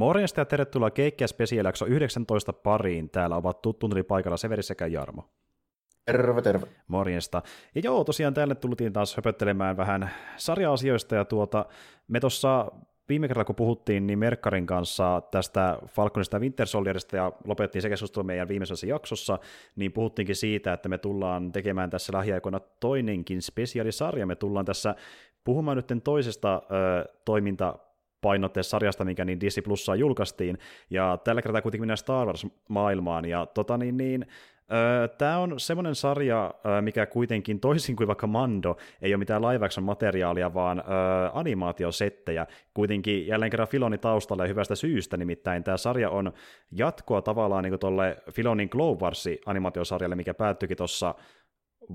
Morjesta ja tervetuloa Keikkiä Spesiaalijakso 19 pariin. Täällä ovat tuttuun paikalla Severi sekä Jarmo. Terve, terve. Morjesta. Ja joo, tosiaan tänne tultiin taas höpöttelemään vähän sarja-asioista, ja tuota, me tuossa viime kerralla, kun puhuttiin, niin Merkkarin kanssa tästä Falconista ja Winter Soldierista, ja lopettiin se keskustelu meidän viimeisessä jaksossa, niin puhuttiinkin siitä, että me tullaan tekemään tässä lähiaikoina toinenkin spesiaalisarja. Me tullaan tässä puhumaan nyt toisesta ö, toiminta painotteessa sarjasta, mikä niin Disney Plussaa julkaistiin, ja tällä kertaa kuitenkin mennään Star Wars-maailmaan, ja tota niin, niin Tämä on semmoinen sarja, mikä kuitenkin toisin kuin vaikka Mando, ei ole mitään live materiaalia, vaan animaatiosettejä. Kuitenkin jälleen kerran Filoni taustalla ja hyvästä syystä, nimittäin tämä sarja on jatkoa tavallaan niin tuolle Filonin Glow Wars animaatiosarjalle, mikä päättyikin tuossa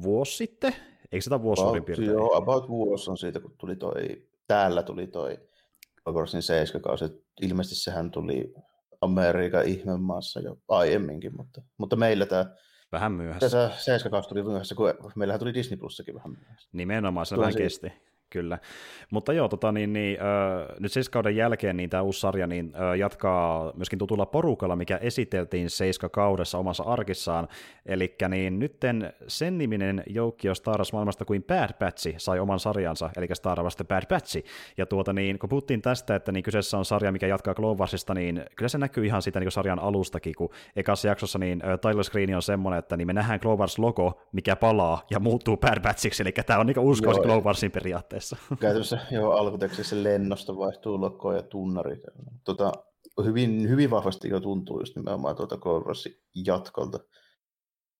vuosi sitten, eikö sitä vuosi piirtein? Joo, about vuosi on siitä, kun tuli toi, täällä tuli toi Glow Warsin 7 kausi. Ilmeisesti sehän tuli Amerikan ihmemaassa jo aiemminkin, mutta, mutta meillä tämä Vähän myöhässä. Tässä 7 tuli myöhässä, kun meillähän tuli Disney Plussakin vähän myöhässä. Nimenomaan, se vähän kesti kyllä. Mutta joo, tota, niin, niin, äh, nyt kauden jälkeen niin tämä uusi sarja niin, äh, jatkaa myöskin tutulla porukalla, mikä esiteltiin seiska kaudessa omassa arkissaan. Eli niin, nytten sen niminen joukkio Star Wars maailmasta kuin Bad Batch sai oman sarjansa, eli Star Wars The Bad Batch. Ja tuota, niin, kun puhuttiin tästä, että niin kyseessä on sarja, mikä jatkaa Glowarsista, niin kyllä se näkyy ihan siitä niin sarjan alustakin, kun ekassa jaksossa niin, äh, title screen on semmoinen, että niin me nähdään Glowars logo, mikä palaa ja muuttuu Bad Batchiksi, eli tämä on niin uskoisi Glowarsin periaatteessa periaatteessa. Käytännössä jo alkutekstissä lennosta vaihtuu lokoa ja tunnari. Tota, hyvin, hyvin vahvasti jo tuntuu just nimenomaan tuota Warsin jatkolta.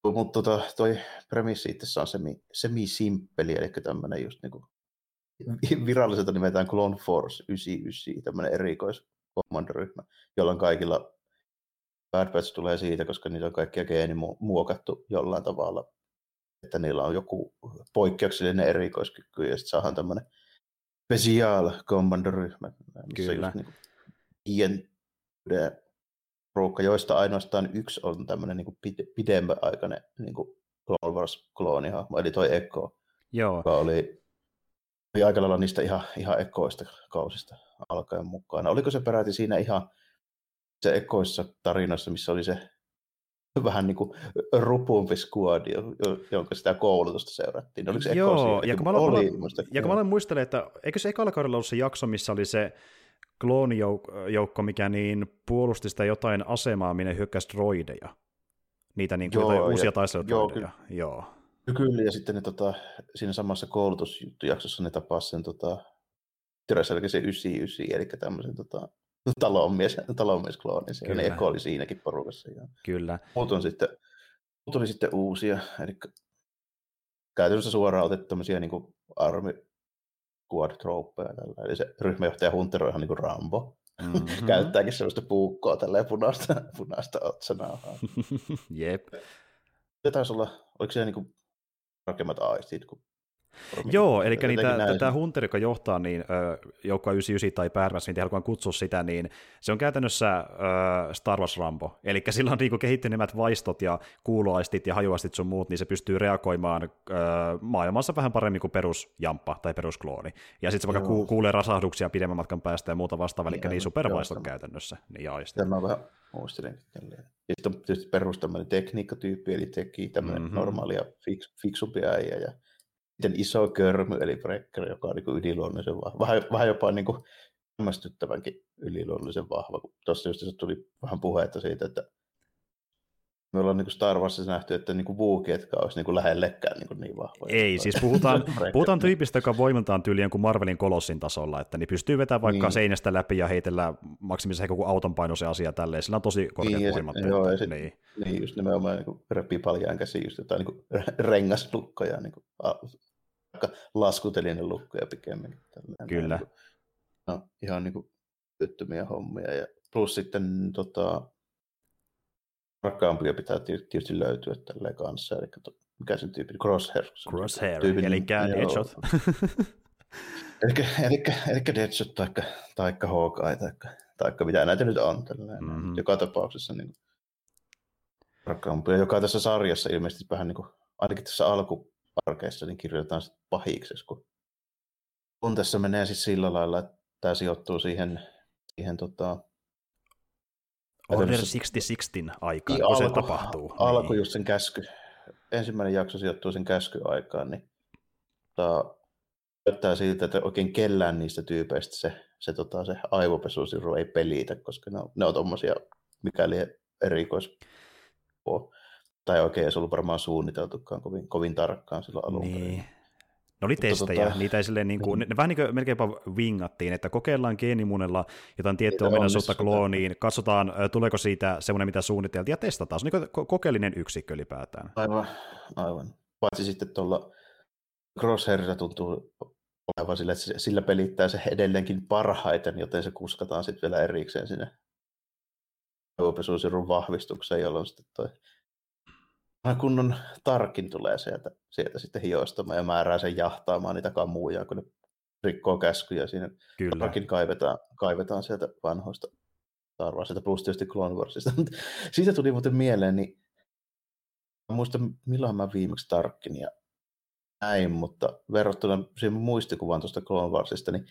Mutta tota, toi premissi itse on semi, semi-simppeli, eli tämmöinen just niinku viralliselta nimetään Clone Force 99, tämmöinen erikois kommandoryhmä, jolla kaikilla Bad Batch tulee siitä, koska niitä on kaikkia geeni muokattu jollain tavalla että niillä on joku poikkeuksellinen erikoiskyky ja sitten saadaan tämmöinen special commando-ryhmä. Kyllä. Niin ruukka, joista ainoastaan yksi on tämmöinen niin pidemmän aikainen niin Clone Wars-kloonihahmo, eli toi Echo, Joo. joka oli, oli aika lailla niistä ihan, ihan ekoista kausista alkaen mukana. Oliko se peräti siinä ihan se ekoissa tarinoissa, missä oli se vähän niin kuin rupumpi squad, jonka sitä koulutusta seurattiin. Oliko se Joo, ja kun mä, oli, ja kun mä olen muistelen, että eikö se ekalla kaudella ollut se jakso, missä oli se kloonijoukko, mikä niin puolusti sitä jotain asemaa, minne hyökkäsi droideja. Niitä niin kuin joo, jotain uusia taisteludroideja. Joo, joo. Kyllä, ja sitten ne, tota, siinä samassa koulutusjaksossa ne tapasivat sen tota, Tyräselkä se 99, eli tämmöisen tota, talonmies, talonmiesklooni. Kyllä. Eko oli siinäkin porukassa. Ja Kyllä. Muut on sitten, muut oli sitten uusia, eli käytännössä suoraan otettu tämmöisiä niin armi squad trooppeja. Tällä. Eli se ryhmäjohtaja Hunter on ihan niin kuin Rambo. Mm-hmm. Käyttääkin sellaista puukkoa tällä punaista, punaista otsanauhaa. Jep. Se taisi olla, oliko se niin kuin rakemmat aistit, kun Joo, eli niin tämä Hunter, joka johtaa niin, joukkoa 99 tai Pärmäs, niin haluan kutsua sitä, niin se on käytännössä ö, Star Wars Rambo. Eli sillä on niin kehittyneimmät vaistot ja kuuloaistit ja hajuaistit sun muut, niin se pystyy reagoimaan ö, maailmassa vähän paremmin kuin perusjamppa tai perusklooni. Ja sitten se vaikka ku, kuulee rasahduksia pidemmän matkan päästä ja muuta vastaavaa, eli niin, supervaistot käytännössä. Niin ja Tämä vähän muistelin. Ja sitten on tietysti perus tekniikkatyyppi, eli teki tämmöinen mm-hmm. normaalia fiks, fiksumpi äijä ja sitten iso körmy, eli brekker, joka on niin yliluonnollisen vahva. Vähän, vähän jopa niin kuin hämmästyttävänkin yliluonnollisen vahva. Tuossa just tuli vähän puhetta siitä, että me ollaan niin Star Warsissa nähty, että niin Wookietka olisi niin lähellekään niin, niin vahva. Ei, siis puhutaan, puhutaan tyypistä, joka voimaltaan tyyliin kuin Marvelin kolossin tasolla, että niin pystyy vetämään vaikka niin. seinästä läpi ja heitellä maksimissa ehkä joku auton painoisen asia tälleen, sillä on tosi korkeat niin, voimat. Se, joo, ja sit, niin. niin. just nimenomaan niin repii paljaan käsiin just jotain niin rengaslukkoja, niin kuin, laskutelinen lukkoja pikemmin. Tällainen, Kyllä. Niin kuin, no, ihan niin kuin työttömiä hommia. Ja plus sitten tota, rakkaampia pitää tietysti löytyä tällä kanssa. Eli to, mikä sen tyyppi, Crosshair. Crosshair, tyypin, eli Deadshot. eli, eli, eli Deadshot taikka, taikka Hawkeye taikka, taikka mitä näitä nyt on. Mm-hmm. Joka tapauksessa niin rakkaampia, joka tässä sarjassa ilmeisesti vähän niin kuin, ainakin tässä alku, arkeissa, niin kirjoitetaan sitten pahiksi, kun, kun tässä menee siis sillä lailla, että tämä sijoittuu siihen, siihen tota, Order 6016 aikaan, niin, kun alku, se tapahtuu. Alku niin. just sen käsky. Ensimmäinen jakso sijoittuu sen käskyaikaan, niin tota, näyttää siltä, että oikein kellään niistä tyypeistä se, se, tota, se aivopesusiru ei pelitä, koska ne on, ne on tommosia, mikäli erikois tai oikein ei se ollut varmaan suunniteltukaan kovin, kovin tarkkaan silloin alun niin. perin. Ne oli testejä, tota, niitä silleen niin kuin, niin. ne vähän niin kuin melkeinpä wingattiin, että kokeillaan geenimunella jotain tiettyä ominaisuutta klooniin, katsotaan tuleeko siitä semmoinen, mitä suunniteltiin, ja testataan. Se on niin kokeellinen yksikkö ylipäätään. Aivan, aivan. Paitsi sitten tuolla Crosshairilla tuntuu olevan sillä, että sillä pelittää se edelleenkin parhaiten, joten se kuskataan sitten vielä erikseen sinne aivopesusirun vahvistukseen, jolloin sitten toi kunnon tarkin tulee sieltä, sieltä sitten hiostamaan ja määrää sen jahtaamaan niitä kamuja, kun ne rikkoo käskyjä siinä. Kyllä. Tarkin kaivetaan, kaivetaan sieltä vanhoista Star Warsista, plus tietysti Clone Warsista. Siitä tuli muuten mieleen, niin muista milloin mä viimeksi tarkkin ja näin, mutta verrattuna siihen muistikuvaan tuosta Clone Warsista, niin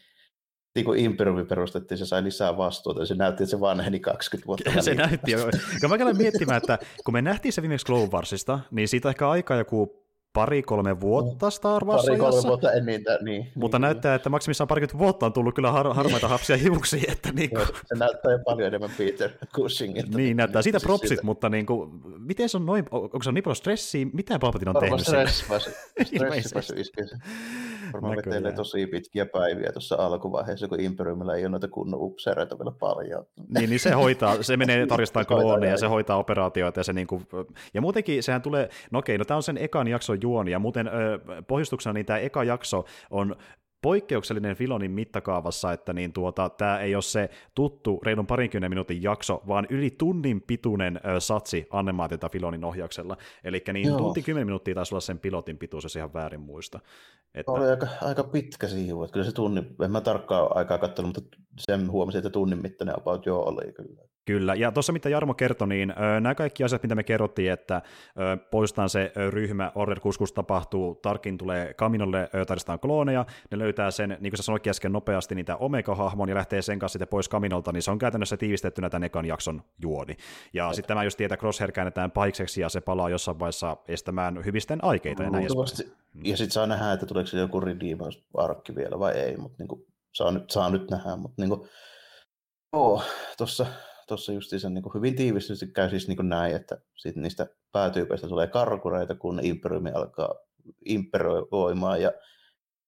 niin kun Imperiumi perustettiin, se sai lisää vastuuta, ja se näytti, että se vanheni 20 vuotta. Se näytti jo. Ja mä käyn miettimään, että kun me nähtiin se viimeksi Clone Warsista, niin siitä ehkä aika joku pari-kolme vuotta Star Wars Pari-kolme vuotta en niitä, niin. Mutta niin, näyttää, niin. että maksimissaan parikymmentä vuotta on tullut kyllä har- harmaita hapsia hiuksia. Että niin kuin... se näyttää jo paljon enemmän Peter Cushingilta. Niin, näyttää siitä siis propsit, siitä. mutta niin kuin, miten se on noin, onko se niin paljon stressiä, mitä Palpatine on tehnyt? Stress, stressi Varmaan vetelee tosi pitkiä päiviä tuossa alkuvaiheessa, kun Imperiumilla ei ole noita kunnon upseereita vielä paljon. Niin, niin se hoitaa, se menee tarkistamaan kloonia ja se hoitaa operaatioita ja se niin kuin, ja muutenkin sehän tulee, no okei, no tämä on sen ekan jakson juoni ja muuten pohjustuksena niin tämä eka jakso on poikkeuksellinen Filonin mittakaavassa, että niin tuota, tämä ei ole se tuttu reilun parinkymmenen minuutin jakso, vaan yli tunnin pituinen ö, satsi animaatiota Filonin ohjauksella. Eli niin Joo. tunti kymmenen minuuttia taisi olla sen pilotin pituus, jos ihan väärin muista. Että... Oli aika, aika pitkä siivu, että kyllä se tunnin, en mä tarkkaan aikaa katsonut, mutta sen huomasin, että tunnin mittainen about joo oli kyllä. Kyllä, ja tuossa mitä Jarmo kertoi, niin ö, nämä kaikki asiat, mitä me kerrottiin, että ö, poistetaan se ö, ryhmä, Order Kuskus tapahtuu, Tarkin tulee Kaminolle, tarvitaan klooneja, ne löytää sen, niin kuin sä sanoit äsken nopeasti, niitä Omega-hahmon ja lähtee sen kanssa sitten pois Kaminolta, niin se on käytännössä tiivistettynä tämän ekan jakson juoni. Ja sitten tämä just tietää, Crosshair käännetään paikseksi ja se palaa jossain vaiheessa estämään hyvisten aikeita ja näin Ja sitten saa nähdä, että tuleeko se joku redeemers-arkki vielä vai ei, mutta niin kuin, saa, nyt, saa nyt nähdä, mutta niin kuin, joo, tuossa tuossa justiinsa niin hyvin tiivistysti käy siis niin näin, että sit niistä päätyypeistä tulee karkureita, kun imperiumi alkaa imperoimaan ja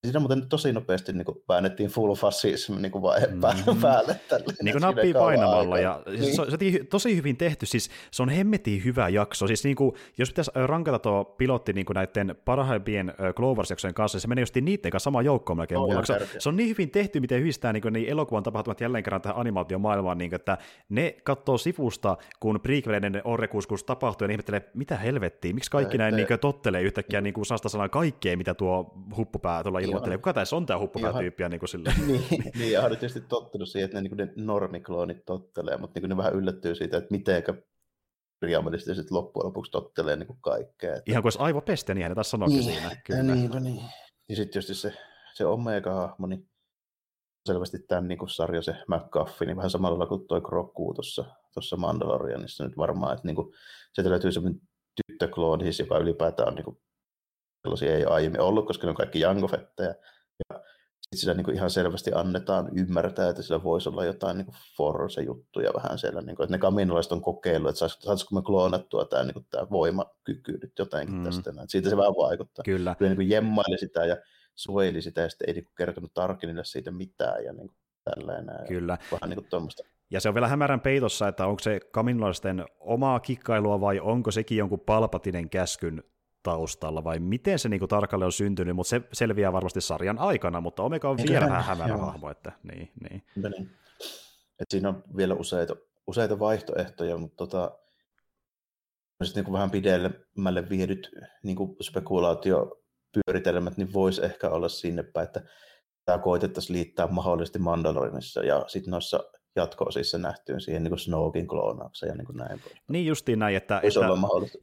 Siinä muuten tosi nopeasti niin kuin väännettiin full fascism niin kuin vaihe mm-hmm. päälle. Tälle, niin kuin nappia painamalla. Ja niin. se, on, se on tosi hyvin tehty. Siis se on hemmetin hyvä jakso. Siis niin kuin, jos pitäisi rankata tuo pilotti niin kuin näiden parhaimpien Clovers-jaksojen kanssa, niin se menee just niiden kanssa sama joukko melkein. Oh, se, se, on niin hyvin tehty, miten yhdistää niin, niin elokuvan tapahtumat jälleen kerran tähän animaatiomaailmaan, niin kuin, että ne katsoo sivusta, kun prequeleiden orrekuskus tapahtuu, ja ne ihmettelee, mitä helvettiä, miksi kaikki näin niin kuin, tottelee yhtäkkiä niin kuin sasta sanaa kaikkea, mitä tuo huppupää tuolla ilmoittelee, kuka tässä on tämä huppupäätyyppiä niin kuin sille. niin, niin, ja on tietysti tottunut siihen, että ne, niin ne normikloonit tottelee, mutta niin ne vähän yllättyy siitä, että mitenkä kirjaimellisesti sitten loppujen lopuksi tottelee niin kuin kaikkea. Että... Ihan kuin olisi aivopeste, niin hän taas sanoikin niin, siinä. Kyllä. Niin, niin. Ja sitten tietysti se, se Omega-hahmo, niin selvästi tämän niin kuin sarja, se McGuffin, niin vähän samalla kuin toi Grogu tuossa, tuossa Mandalorianissa nyt varmaan, että niin kuin, sieltä löytyy semmoinen tyttöklooni, siis joka ylipäätään on niin kuin sellaisia ei ole aiemmin ollut, koska ne on kaikki jangofetteja. Ja sitten sillä niin ihan selvästi annetaan ymmärtää, että sillä voisi olla jotain niin Force-juttuja vähän siellä, niin kuin, että ne kaminolaiset on kokeillut, että saisiko me kloonattua tämä, niin kuin, tämä voimakyky nyt jotenkin mm. tästä. Että siitä se vähän vaikuttaa. Kyllä. Kyllä niin jemmaili sitä ja suojeli sitä ja sitten ei niin kertonut Tarkinille siitä mitään ja niin kuin, tällainen. Kyllä. Vähän niin kuin Ja se on vielä hämärän peitossa, että onko se kaminolaisten omaa kikkailua vai onko sekin jonkun palpatinen käskyn taustalla, vai miten se niinku tarkalleen on syntynyt, mutta se selviää varmasti sarjan aikana, mutta Omega on vielä vähän hämärä hahmo, että niin, niin. niin. Et siinä on vielä useita, useita vaihtoehtoja, mutta tota, sitten niin vähän pidemmälle viedyt niin spekulaatiopyöritelmät, niin voisi ehkä olla sinne päin, että tämä koitettaisiin liittää mahdollisesti Mandalorinissa ja sitten noissa jatko-osissa nähtyyn siihen niin Snowkin kloonaukseen ja niin kuin näin. Niin justiin näin, että, että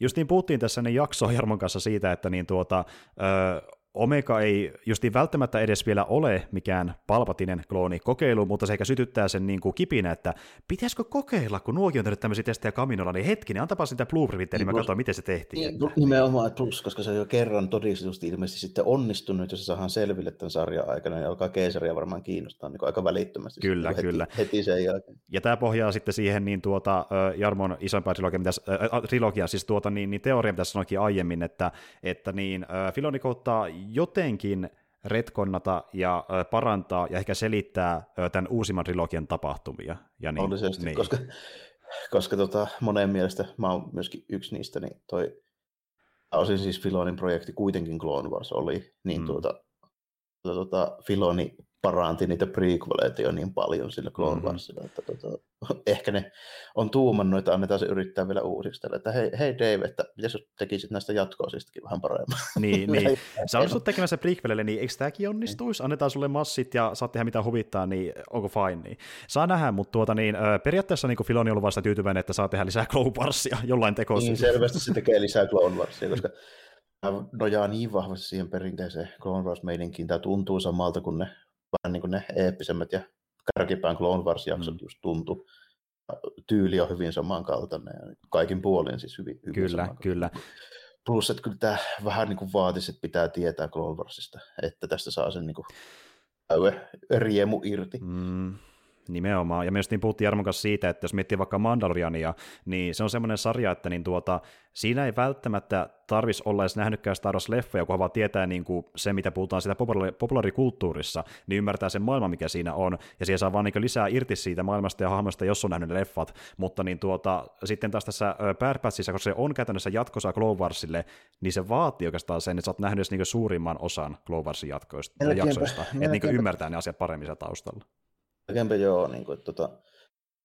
justiin puhuttiin tässä niin jakso Jarmon kanssa siitä, että niin tuota, ö, Omega ei justi välttämättä edes vielä ole mikään Palpatinen kokeilu, mutta se ehkä sytyttää sen niin kuin kipinä, että pitäisikö kokeilla, kun nuokin on tehnyt tämmöisiä testejä Kaminolla, niin hetkinen, antapa sitä blueprintia, niin mä katson, miten se tehtiin. Niin, nimenomaan plus, koska se on jo kerran todistetusti ilmeisesti sitten onnistunut, jos se saadaan selville tämän sarjan aikana, niin alkaa keisaria varmaan kiinnostaa niin aika välittömästi. Kyllä, heti, kyllä. Heti sen jälkeen. Ja tämä pohjaa sitten siihen niin tuota, Jarmon isompaa trilogia, mitä, äh, trilogia siis tuota, niin, niin teoria, mitä sanoikin aiemmin, että, että niin, äh, Filoni koittaa jotenkin retkonnata ja parantaa ja ehkä selittää tämän uusimman trilogian tapahtumia. Ja niin, niin. koska, koska tota, monen mielestä mä oon myöskin yksi niistä, niin toi osin siis Filonin projekti kuitenkin Clone Wars oli, niin mm. tuota, tuota, tuota, Filoni paranti niitä prequeleita jo niin paljon sillä Clone mm-hmm. Warsilla, että tota, ehkä ne on tuumannut, että annetaan se yrittää vielä uusiksi tällä, että hei, hei Dave, että mitäs jos tekisit näistä jatkoosistakin vähän paremmin. Niin, niin. Sä onnistut tekemässä prequelille, niin eikö tämäkin onnistuisi? Niin. Annetaan sulle massit ja saat tehdä mitä huvittaa, niin onko fine? Niin. Saa nähdä, mutta tuota, niin, periaatteessa niin Filoni on ollut vasta tyytyväinen, että saa tehdä lisää Clone Warsia jollain tekossa. Niin, selvästi se tekee lisää Clone Warsia, koska nojaa niin vahvasti siihen perinteiseen Clone Wars-meininkiin. Tämä tuntuu samalta kuin ne vähän niin kuin ne eeppisemmät ja kärkipään Clone Wars-jaksot mm. just tuntuu. Tyyli on hyvin samankaltainen ja kaikin puolin siis hyvin, hyvin Kyllä, kyllä. Plus, että kyllä tämä vähän niin kuin vaatisi, että pitää tietää Clone Warsista, että tästä saa sen niin kuin riemu irti. Mm. Nimenomaan. Ja myös niin puhuttiin Jarmon kanssa siitä, että jos miettii vaikka Mandaloriania, niin se on semmoinen sarja, että niin tuota, siinä ei välttämättä tarvis olla edes nähnytkään Star Wars-leffoja, kun vaan tietää niin kuin se, mitä puhutaan sitä populaari- populaarikulttuurissa, niin ymmärtää sen maailman, mikä siinä on, ja siellä saa vaan niin lisää irti siitä maailmasta ja hahmosta, jos on nähnyt ne leffat, mutta niin tuota, sitten taas tässä Bad Batchissa, koska se on käytännössä jatkosa Clone Warsille, niin se vaatii oikeastaan sen, että sä oot nähnyt niin suurimman osan Clone Warsin jatkoista, jaksoista, että niin ymmärtää ne asiat paremmin siellä taustalla. Melkeinpä joo, niin kuin, että, tota,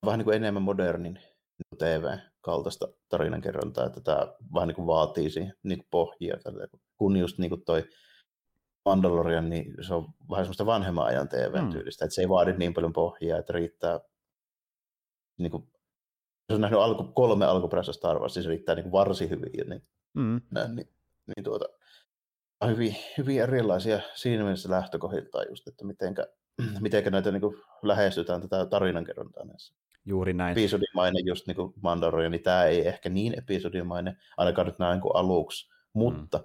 vähän niin kuin enemmän modernin niin TV-kaltaista tarinankerrontaa, että tämä vähän niin kuin vaatii siihen niin kuin pohjia. Tälle. Kun just niin kuin toi Mandalorian, niin se on vähän semmoista vanhemman ajan TV-tyylistä, mm. että se ei vaadi niin paljon pohjia, että riittää niin kuin, jos on nähnyt alku, kolme alkuperäistä Star Wars, niin se riittää niin kuin varsin hyvin. Niin, mm. näin, niin, niin tuota, hyvin, hyvin erilaisia siinä mielessä lähtökohdiltaan just, että mitenkä miten näitä niin kuin, lähestytään tätä tarinankerrontaa näissä. Juuri näin. Episodimainen just niin kuin Mandalorian, niin tämä ei ehkä niin episodimainen, ainakaan nyt näin kuin aluksi, mutta mm.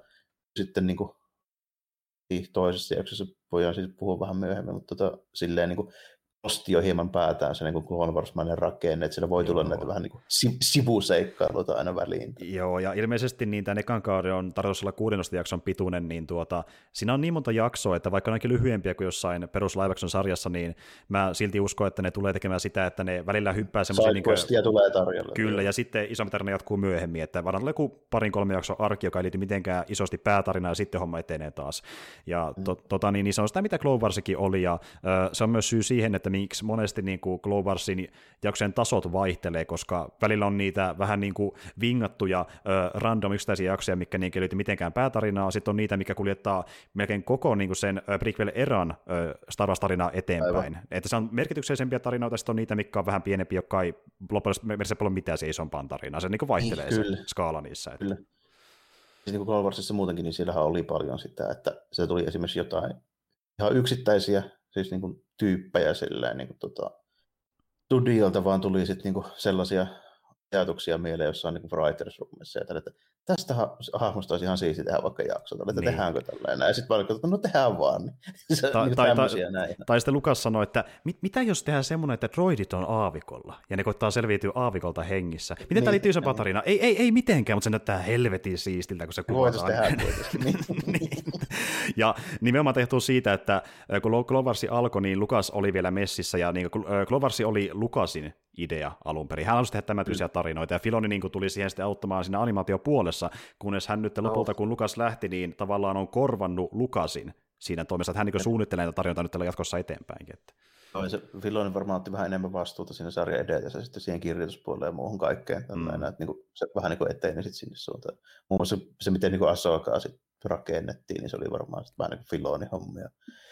sitten niin kuin, toisessa jaksossa voidaan siis puhua vähän myöhemmin, mutta tota, silleen niin kuin, jo hieman päätään se niin kuin Clone Wars-mainen rakenne, että siellä voi tulla Joo. näitä vähän niin kuin sivuseikkailuita aina väliin. Joo, ja ilmeisesti niin tämän ekan kauden on tarkoitus olla 16 jakson pituinen, niin tuota, siinä on niin monta jaksoa, että vaikka onkin lyhyempiä kuin jossain perus sarjassa, niin mä silti uskon, että ne tulee tekemään sitä, että ne välillä hyppää semmoisia... Niin kuin, tulee tarjolla. Kyllä, ja sitten isompi tarina jatkuu myöhemmin, että varmaan tulee joku parin kolme jakson arki, joka ei liity mitenkään isosti päätarinaan, ja sitten homma etenee taas. Ja mm. to, tota, niin, niin se on sitä, mitä Clone Warsikin oli, ja ö, se on myös syy siihen, että miksi monesti niin kuin Globarsin jaksojen tasot vaihtelee, koska välillä on niitä vähän niin kuin vingattuja äh, random yksittäisiä jaksoja, mikä niin liity mitenkään päätarinaa, sitten on niitä, mikä kuljettaa melkein koko niin kuin sen prequel-eran äh, Star Wars-tarinaa eteenpäin. Aivan. Että se on merkityksellisempiä tarinoita, sitten on niitä, mikä on vähän pienempi, jotka ei loppujen paljon mitään se isompaan tarinaan. Se niin kuin vaihtelee niin, se skaala niissä. Että. Kyllä. Siis niin kuin Clone Warsissa muutenkin, niin siellähän oli paljon sitä, että se tuli esimerkiksi jotain ihan yksittäisiä siis niin kuin tyyppejä silleen, niin kuin tota, studiolta vaan tuli sitten niin kuin sellaisia ajatuksia mieleen jossain niin writers roomissa, ja tälle, että tästä ha- hahmosta olisi ihan siisti tehdä vaikka jakso, että niin. tehdäänkö tällainen, ja sitten vaan, että no tehdään vaan. Niin. Se, tai, niin tai, tai, näin. tai sitten Lukas sanoi, että mit, mitä jos tehdään semmoinen, että droidit on aavikolla, ja ne koittaa selviytyä aavikolta hengissä. Miten niin, tämä liittyy isompaan tarinaan? Ei, ei, ei mitenkään, mutta se näyttää helvetin siistiltä, kun se kuvataan. tehdä niin. niin. Ja nimenomaan tehty siitä, että kun Clovarsi alkoi, niin Lukas oli vielä messissä, ja niin Clovarsi oli Lukasin idea alun perin. Hän halusi tehdä tämän tyylisiä tarinoita, ja Filoni niin tuli siihen sitten auttamaan siinä animaatiopuolessa, kunnes hän nyt lopulta, kun Lukas lähti, niin tavallaan on korvannut Lukasin siinä toimessa, että hän niin suunnittelee näitä tarinoita nyt jatkossa eteenpäinkin. Että. No, se Filoni varmaan otti vähän enemmän vastuuta siinä sarjan edetessä sitten siihen kirjoituspuolelle ja muuhun kaikkeen. Mm. Näin, että niin kuin, se vähän niin kuin eteni sitten sinne suuntaan. Muun muassa se, miten niin Asokaa sitten rakennettiin, niin se oli varmaan sitten vähän niin kuin Filonin hommia.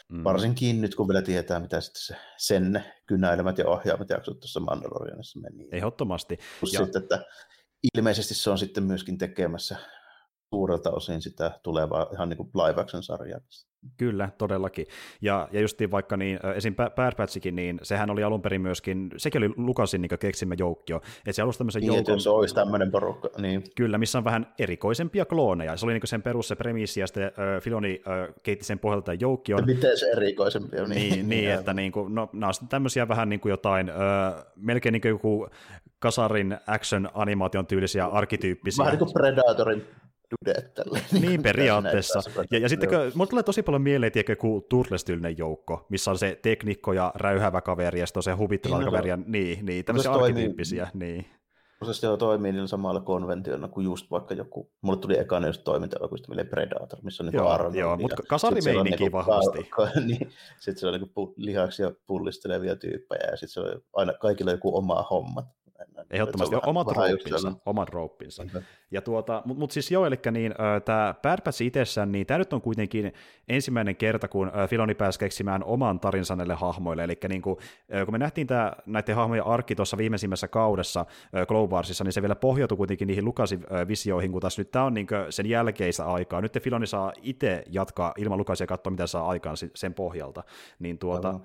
Mm. Varsinkin nyt, kun vielä tietää, mitä sitten se, sen kynäilemät ja ohjaamat jaksot tuossa Mandalorianissa meni. Ehdottomasti. ja... sitten, että ilmeisesti se on sitten myöskin tekemässä suurelta osin sitä tulevaa ihan niin kuin live action sarjaa. Kyllä, todellakin. Ja, ja justiin vaikka niin, esim. Bad Batchikin, niin sehän oli alun perin myöskin, sekin oli Lukasin niin keksimä joukkio. Että se alusi tämmöisen niin, joukon... se olisi tämmöinen porukka, niin. Kyllä, missä on vähän erikoisempia klooneja. Se oli niin sen perus se premissi, ja sitten äh, Filoni äh, keitti sen pohjalta joukkion. Miten se erikoisempi on? Niin, niin, niin että niin kuin, no, nämä on tämmöisiä vähän niin kuin jotain, äh, melkein niin kuin joku kasarin action-animaation tyylisiä arkkityyppisiä. Vähän niin kuin Predatorin dudet tälle. Niin periaatteessa. Ja, ja sitten mulla tulee tosi paljon mieleen, tiedätkö, joku Turtles-tyylinen joukko, missä on se teknikko ja räyhävä kaveri ja sitten on se huvittava niin, no kaveri ja niin, niin tämmöisiä arkkityyppisiä. Niin. Se jo toimii niillä samalla konventiona kuin just vaikka joku, mulle tuli ekana just toimintaelokuvista mieleen Predator, missä on niin Arnold. Joo, mutta kasarimeininki niin vahvasti. Ka- niin, sitten se on niin lihaksia pullistelevia tyyppejä ja sitten se on aina kaikilla joku oma homma. Ehdottomasti omat rouppinsa, omat rouppinsa. Mm-hmm. Ja tuota, mutta mut siis joo, eli niin, tämä Bad Batch itsessään, niin tämä nyt on kuitenkin ensimmäinen kerta, kun Filoni pääsi keksimään oman tarinsa näille hahmoille, eli niin kuin, kun me nähtiin tämä, näiden hahmojen arkki tuossa viimeisimmässä kaudessa Clone Warsissa, niin se vielä pohjautui kuitenkin niihin Lukasin visioihin, kun taas nyt tämä on niin sen jälkeistä aikaa. Nyt Filoni saa itse jatkaa ilman Lukasia ja katsoa, mitä saa aikaan sen pohjalta. Niin tuota, Aivan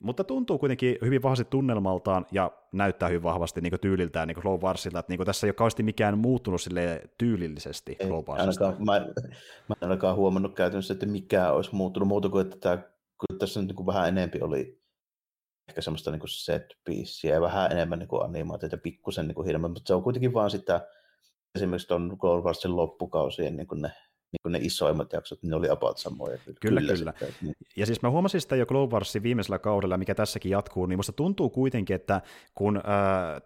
mutta tuntuu kuitenkin hyvin vahvasti tunnelmaltaan ja näyttää hyvin vahvasti niin tyyliltään niin Flow Warsilta, että niin tässä ei ole kauheasti mikään muuttunut sille tyylillisesti ei, Flow ainakaan, mä, mä en ainakaan huomannut käytännössä, että mikä olisi muuttunut muuta kuin, että tämä, kun tässä nyt niin vähän enempi oli ehkä semmoista niin set pieceä ja vähän enemmän niin animaatiota ja pikkusen niin hirveän, mutta se on kuitenkin vaan sitä, esimerkiksi tuon Clone Warsin loppukausien niin ne niin kuin ne isoimmat jaksot, niin ne oli about samoja. Kyllä, kyllä. kyllä. Sitten, niin. Ja siis mä huomasin sitä jo Clone Warsin viimeisellä kaudella, mikä tässäkin jatkuu, niin musta tuntuu kuitenkin, että kun äh,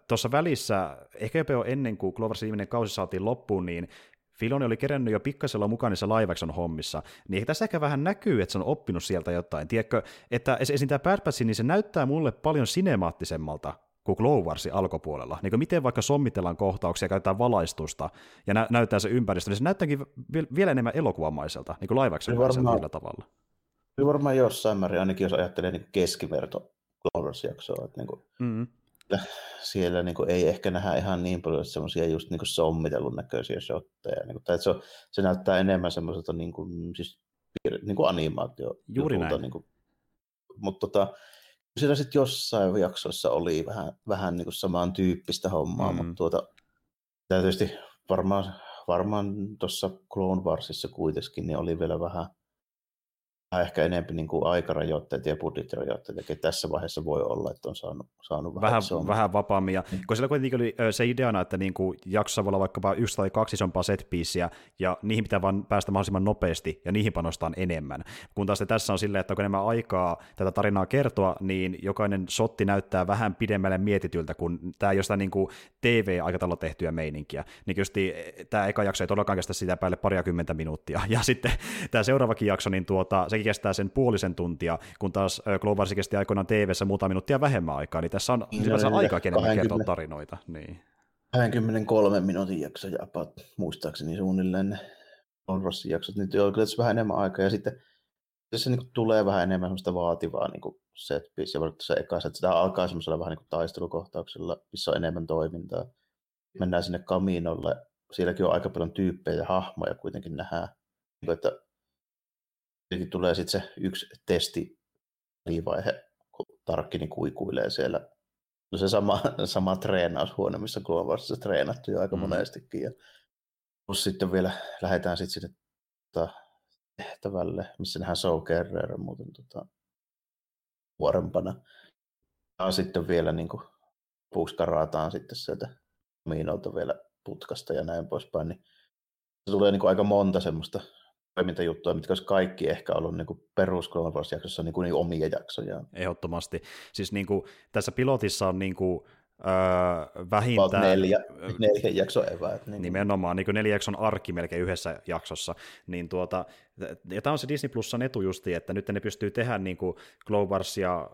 tuossa välissä, ehkä jopa jo ennen kuin Clone Warsin viimeinen kausi saatiin loppuun, niin Filoni oli kerännyt jo pikkasella mukaan niissä live hommissa, niin tässä ehkä vähän näkyy, että se on oppinut sieltä jotain. Tiedätkö, että esim. tämä Bad Batch, niin se näyttää mulle paljon sinemaattisemmalta kuin Glow Warsin alkupuolella. Niin kuin miten vaikka sommitellaan kohtauksia, käytetään valaistusta ja nä- näyttää se ympäristö, niin se näyttääkin vielä enemmän elokuvamaiselta, niin kuin live tavalla. Kyllä varmaan jossain määrin, ainakin jos ajattelee niin keskiverto Glow Wars-jaksoa, että niin kuin, mm-hmm. siellä niin kuin, ei ehkä nähdä ihan niin paljon semmoisia just niin kuin sommitellun näköisiä shotteja. Niin kuin, tai se, on, se näyttää enemmän semmoiselta niin kuin, siis, niin kuin animaatio. Juuri näin. Niin kuin, mutta tota, siellä sitten jossain jaksoissa oli vähän, vähän niin kuin samantyyppistä hommaa, mm. mutta tuota, tietysti varmaan, varmaan tuossa Clone Warsissa kuitenkin niin oli vielä vähän, ehkä enemmän niin kuin aikarajoitteet ja budjettirajoitteet, ja tässä vaiheessa voi olla, että on saanut, saanut vähän, vähän, vähän vapaammin, ja kun siellä kuitenkin oli se ideana, että niin kuin jaksossa voi olla vaikkapa yksi tai kaksi isompaa set ja niihin pitää vaan päästä mahdollisimman nopeasti, ja niihin panostaan enemmän. Kun taas tässä on silleen, että onko enemmän aikaa tätä tarinaa kertoa, niin jokainen sotti näyttää vähän pidemmälle mietityltä, kun tämä jostain niin kuin TV-aikataululla tehtyä meininkiä. Niin just tämä eka jakso ei todellakaan kestä sitä päälle pariakymmentä minuuttia, ja sitten tämä seuraavakin jakso, niin tuota, sekin kestää sen puolisen tuntia, kun taas Globarsi kesti aikoinaan TV-ssä muutama minuuttia vähemmän aikaa, niin tässä on niin, aika aikaa enemmän kertoa tarinoita. Niin. 23 minuutin jakso ja about, muistaakseni suunnilleen Globarsin jaksot, niin joo, kyllä vähän enemmän aikaa, ja sitten tässä niin tulee vähän enemmän semmoista vaativaa niin set piece, ja se ekassa, että sitä alkaa semmoisella vähän niin taistelukohtauksella, missä on enemmän toimintaa. Mennään sinne kaminolle, sielläkin on aika paljon tyyppejä ja hahmoja kuitenkin nähdään, niin että Tietenkin tulee sitten se yksi testi vaihe, kun Tarkkini kuikuilee siellä. No se sama, sama treenaushuone, missä Glovarissa treenattu jo aika mm. monestikin. Ja plus sitten vielä lähdetään sitten sinne tota, tehtävälle, missä nähdään Soul Carrera muuten tota, vuorempana. Ja sitten vielä niin kuin, puuskarataan sitten sieltä miinolta vielä putkasta ja näin poispäin, niin se tulee niin kuin aika monta semmoista toimintajuttuja, mitkä olisi kaikki ehkä ollut niin perus jaksossa niin, niin omia jaksoja. Ehdottomasti. Siis niin kuin, tässä pilotissa on niin kuin, öö, vähintään... About neljä, neljä jaksoa eväät. Niin. Nimenomaan, niin kuin neljä jakson arki melkein yhdessä jaksossa. Niin tuota, ja tämä on se Disney Plusan etu justi, että nyt ne pystyy tehdä niin kuin Warsia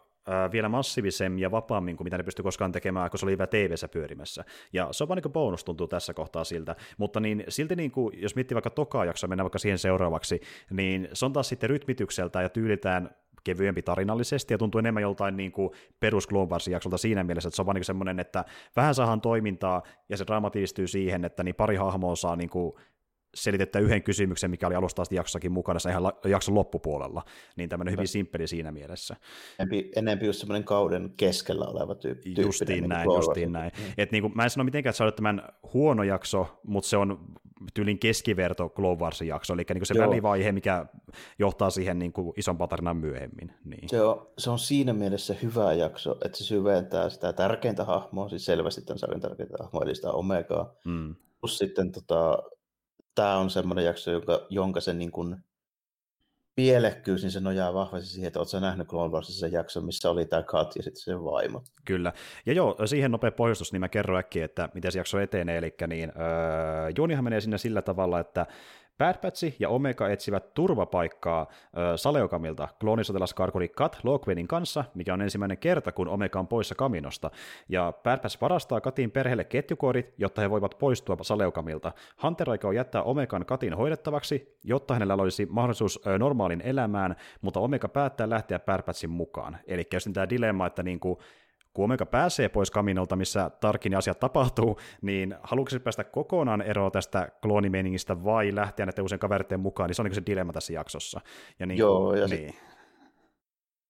vielä massiivisemmin ja vapaammin kuin mitä ne pystyi koskaan tekemään, kun se oli vielä tv pyörimässä. Ja se on vaan niin bonus tuntuu tässä kohtaa siltä. Mutta niin, silti niin kuin, jos miettii vaikka tokaa jaksoa, mennään vaikka siihen seuraavaksi, niin se on taas sitten rytmitykseltä ja tyylitään kevyempi tarinallisesti ja tuntuu enemmän joltain niin kuin perus jaksolta siinä mielessä, että se on vaan niin semmoinen, että vähän saadaan toimintaa ja se draama siihen, että niin pari hahmoa saa niin kuin selitettä yhden kysymyksen, mikä oli alusta asti jaksossakin mukana ihan jakson loppupuolella, niin tämmöinen hyvin simppeli siinä mielessä. Enempi, enempi just semmoinen kauden keskellä oleva tyyppi. Justiin niin näin, justiin näin. Mm. Et niin kuin, mä en sano mitenkään, että se on tämän huono jakso, mutta se on tyylin keskiverto Clone Warsin jakso, eli niin se Joo. välivaihe, mikä johtaa siihen niin kuin isompaan tarinaan myöhemmin. Niin. Se, on, se on siinä mielessä hyvä jakso, että se syventää sitä tärkeintä hahmoa, siis selvästi tämän sarjan tärkeintä hahmoa, eli sitä Omegaa. Mm. Plus sitten tota, tämä on semmoinen jakso, jonka, jonka se niin kuin pielekkyys, niin se nojaa vahvasti siihen, että oletko nähnyt Clone Warsissa sen jakson, missä oli tämä Kat ja sitten sen vaimo. Kyllä. Ja joo, siihen nopea pohjustus, niin mä kerron äkkiä, että miten se jakso etenee. Eli niin, öö, juonihan menee sinne sillä tavalla, että Bad Batch ja Omega etsivät turvapaikkaa ö, Saleokamilta kloonisotilaskarkuri Kat Lokvenin kanssa, mikä on ensimmäinen kerta, kun Omega on poissa kaminosta. Ja Bad Batch varastaa Katin perheelle ketjukoodit, jotta he voivat poistua Saleokamilta. Hunter aikoo jättää Omegan Katin hoidettavaksi, jotta hänellä olisi mahdollisuus ö, normaalin elämään, mutta Omega päättää lähteä Bad Batchin mukaan. Eli jos tämä dilemma, että niinku, kun Omega pääsee pois kaminolta, missä tarkin asiat tapahtuu, niin haluatko se päästä kokonaan eroon tästä kloonimeningistä vai lähteä näiden uusien kaveritten mukaan, niin se on niin se dilemma tässä jaksossa. Ja niin, Joo, ja niin.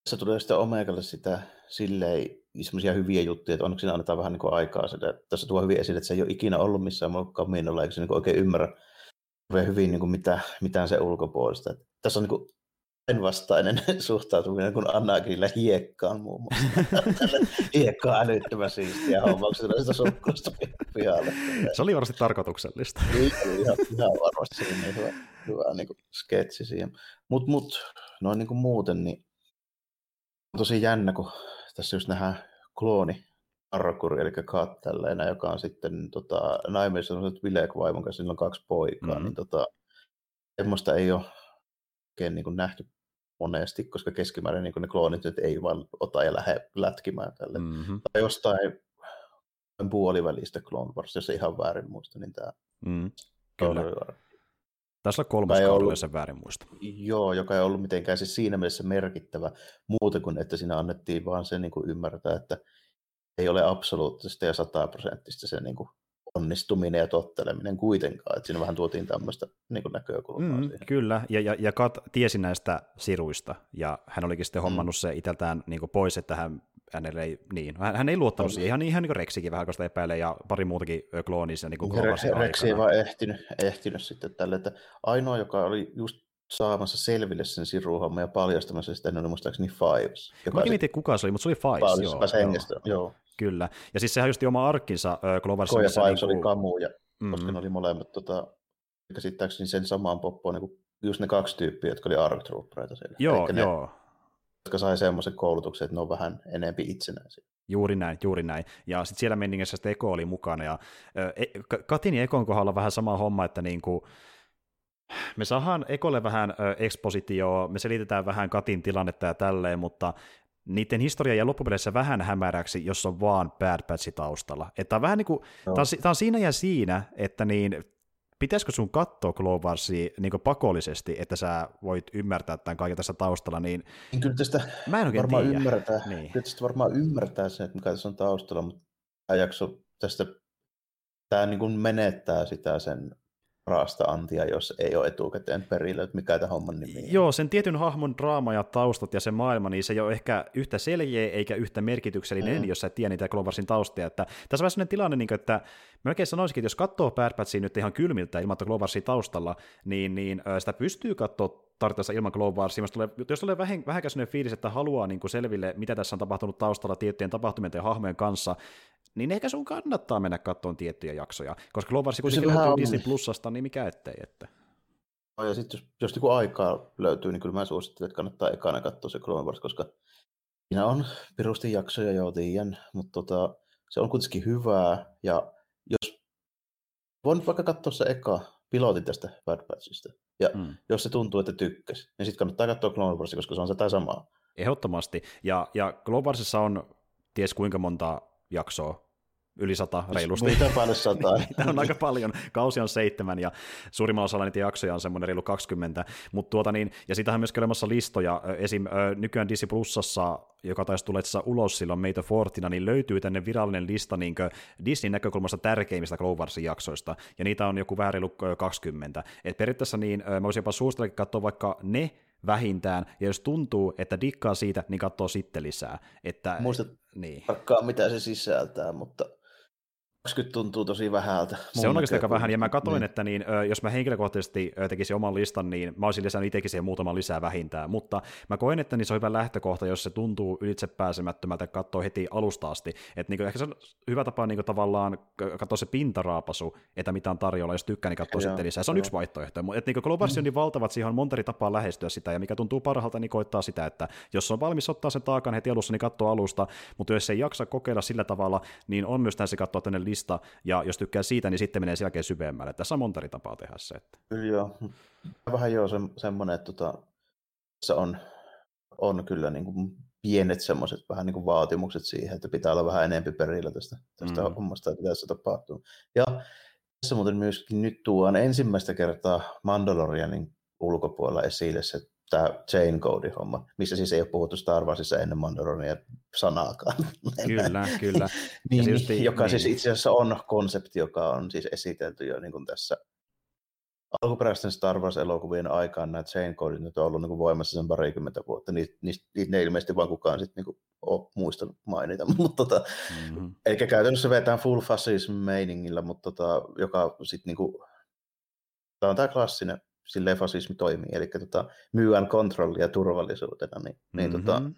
tässä tulee sitten Omegalle sitä silleen semmoisia hyviä juttuja, että onneksi siinä annetaan vähän niin kuin aikaa. Sitä. Tässä tuo hyvin esille, että se ei ole ikinä ollut missään kaminolla, eikä se niin oikein ymmärrä hyvin niin kuin mitä, mitään se ulkopuolista. Että tässä on niin kuin vastainen suhtautuminen kuin Anakilla hiekkaan muun muassa. Hiekka on älyttömän siistiä homma, kun se tulee sitä sukkuista pihalle. Se oli varmasti tarkoituksellista. Niin, oli ihan, ihan varmasti se oli niin hyvä, hyvä niin kuin sketsi siihen. Mutta mut, noin niin kuin muuten, niin on tosi jännä, kun tässä just nähdään klooni Arrakuri, eli Kat tällainen, joka on sitten tota, naimisissa Vilek-vaimon kanssa, sillä on kaksi poikaa, mm-hmm. niin tota, semmoista ei ole oikein niin kuin nähty monesti, koska keskimäärin niin ne kloonit nyt ei vaan ota ja lähde lätkimään tälle. Mm-hmm. Tai jostain puolivälistä Clone Wars, jos ei ihan väärin muista, niin tämä mm, kyllä. Tässä on kolmas kaudella, ollut, sen väärin muista. Joo, joka ei ollut mitenkään siis siinä mielessä merkittävä muuta kuin, että siinä annettiin vaan se niin kuin ymmärtää, että ei ole absoluuttista ja sataprosenttista se niin kuin onnistuminen ja totteleminen kuitenkaan, että siinä vähän tuotiin tämmöistä niin näkökulmaa mm, siihen. Kyllä, ja, ja, ja Kat tiesi näistä siruista, ja hän olikin sitten mm. hommannut se itseltään niin pois, että hän hänelle ei, niin, hän, hän ei luottanut siihen, ihan, niin, ihan niin kuin Reksikin vähän, sitä epäilee, ja pari muutakin kloonissa. Niin kuin Reksi, Reksi ei vaan ehtinyt, ehtinyt sitten tälle, että ainoa, joka oli just saamassa selville sen siruhomman ja paljastamassa sitä, niin oli muistaakseni Fives. Joka Mä mietin, kuka se oli, mutta se oli Fives. Fives joo, joo. joo. Kyllä, ja siis sehän just oma arkkinsa äh, Cloverissa. Koja Fives niin kuin... oli Kamu, ja, mm-hmm. koska ne oli molemmat tota, käsittääkseni sen samaan poppoon, niin just ne kaksi tyyppiä, jotka oli Ark Troopereita siellä. Joo, joo. Ne, jotka sai semmoisen koulutuksen, että ne on vähän enempi itsenäisiä. Juuri näin, juuri näin. Ja sitten siellä menningessä sitten Eko oli mukana, ja äh, Katin ja Ekon kohdalla vähän sama homma, että niinku, me saadaan Ekolle vähän ekspositioa, me selitetään vähän Katin tilannetta ja tälleen, mutta niiden historia jää loppupeleissä vähän hämäräksi, jos on vaan Bad Batch taustalla. Että on vähän niin kuin, no. tämä, on, tämä on siinä ja siinä, että niin, pitäisikö sun katsoa Clone Warsia niin pakollisesti, että sä voit ymmärtää tämän kaiken tässä taustalla, niin, niin kyllä tästä mä en oikein varmaan tiedä. ymmärtää, niin. kyllä tästä varmaan ymmärtää sen, että mikä tässä on taustalla, mutta tämä jakso tästä, tämä niin kuin menettää sitä sen raasta antia, jos ei ole etukäteen perillä, että mikä tämä homman nimi on. Joo, sen tietyn hahmon draama ja taustat ja se maailma, niin se ei ole ehkä yhtä seljeä eikä yhtä merkityksellinen, mm. jos sä et tiedä niitä Cloversin taustia. Että tässä on vähän sellainen tilanne, niin että melkein sanoisikin, että jos katsoo Bad Batchia nyt ihan kylmiltä ilman Cloversin taustalla, niin, niin sitä pystyy katsoa tarvittaessa ilman Cloversia. Jos tulee, jos tulee vähän, vähän fiilis, että haluaa niin kuin selville, mitä tässä on tapahtunut taustalla tiettyjen tapahtumien ja hahmojen kanssa, niin ehkä sun kannattaa mennä katsomaan tiettyjä jaksoja, koska Cloversi kuitenkin löytyy on... Disney Plusasta, niin mikä ettei. Että. No ja sitten jos, jos joku aikaa löytyy, niin kyllä mä suosittelen, että kannattaa ekana katsoa se Clone Wars, koska siinä on pirusti jaksoja, jo tiedän, mutta tota, se on kuitenkin hyvää, ja jos voin vaikka katsoa se eka pilotin tästä Bad Batchista, ja mm. jos se tuntuu, että tykkäs, niin sitten kannattaa katsoa Clone Warsia, koska se on sitä samaa. Ehdottomasti, ja, ja Clone Warsissa on ties kuinka monta jaksoa yli sata reilusti. Mitä paljon sataa? Niitä on aika paljon. Kausi on seitsemän ja suurimmalla osalla niitä jaksoja on semmoinen reilu 20. Mut tuota niin, ja siitähän on myös olemassa listoja. Esim. nykyään Disney Plusassa, joka taisi tulla ulos silloin meitä Fortina, niin löytyy tänne virallinen lista niin Disneyn näkökulmasta tärkeimmistä Clone jaksoista, ja niitä on joku vähän reilu 20. Et periaatteessa niin, mä voisin jopa suositella katsoa vaikka ne vähintään, ja jos tuntuu, että dikkaa siitä, niin katsoo sitten lisää. Että, Muistat niin. tarkkaan, mitä se sisältää, mutta 20 tuntuu tosi vähältä. Se on oikeasti aika vähän, ja mä katsoin, niin. että niin, jos mä henkilökohtaisesti tekisin oman listan, niin mä olisin lisännyt itsekin siihen muutaman lisää vähintään, mutta mä koen, että niin se on hyvä lähtökohta, jos se tuntuu ylitse pääsemättömältä katsoa heti alusta asti. Että niin, ehkä se on hyvä tapa niin tavallaan katsoa se pintaraapasu, että mitä on tarjolla, jos tykkää, niin katsoa sitten lisää. Se on yksi vaihtoehto. Että niin Globars on niin valtavat, siihen on monta eri tapaa lähestyä sitä, ja mikä tuntuu parhaalta, niin koittaa sitä, että jos on valmis ottaa sen taakan heti alussa, niin katsoo alusta, mutta jos ei jaksa kokeilla sillä tavalla, niin on myös tässä katsoa tänne lista, ja jos tykkää siitä, niin sitten menee sen jälkeen syvemmälle. Tässä on monta eri tapaa tehdä se. Että. Kyllä joo. Vähän joo se, semmoinen, että tota, se on, on kyllä niin kuin pienet semmoiset vähän niin kuin vaatimukset siihen, että pitää olla vähän enempi perillä tästä, tästä mm. hommasta, että se tapahtuu. Ja tässä muuten myöskin nyt tuon ensimmäistä kertaa Mandalorianin ulkopuolella esille se tämä chain code homma, missä siis ei ole puhuttu Star Warsissa ennen Mandaloriania sanaakaan. Kyllä, kyllä. niin, joka siis niin. siis itse asiassa on konsepti, joka on siis esitelty jo niin kuin tässä alkuperäisten Star Wars-elokuvien aikaan nämä chain codit nyt on ollut niin kuin voimassa sen parikymmentä vuotta, niin niistä, niitä ei ilmeisesti vaan kukaan sitten niin ole muistanut mainita. mutta tota, mm-hmm. Eli käytännössä vetään full fascism meiningillä, mutta tota, joka sitten niin kuin, tämä on tämä klassinen silleen fasismi toimii, eli tota, myyään kontrollia turvallisuutena, niin, mm-hmm. niin tota, mm-hmm.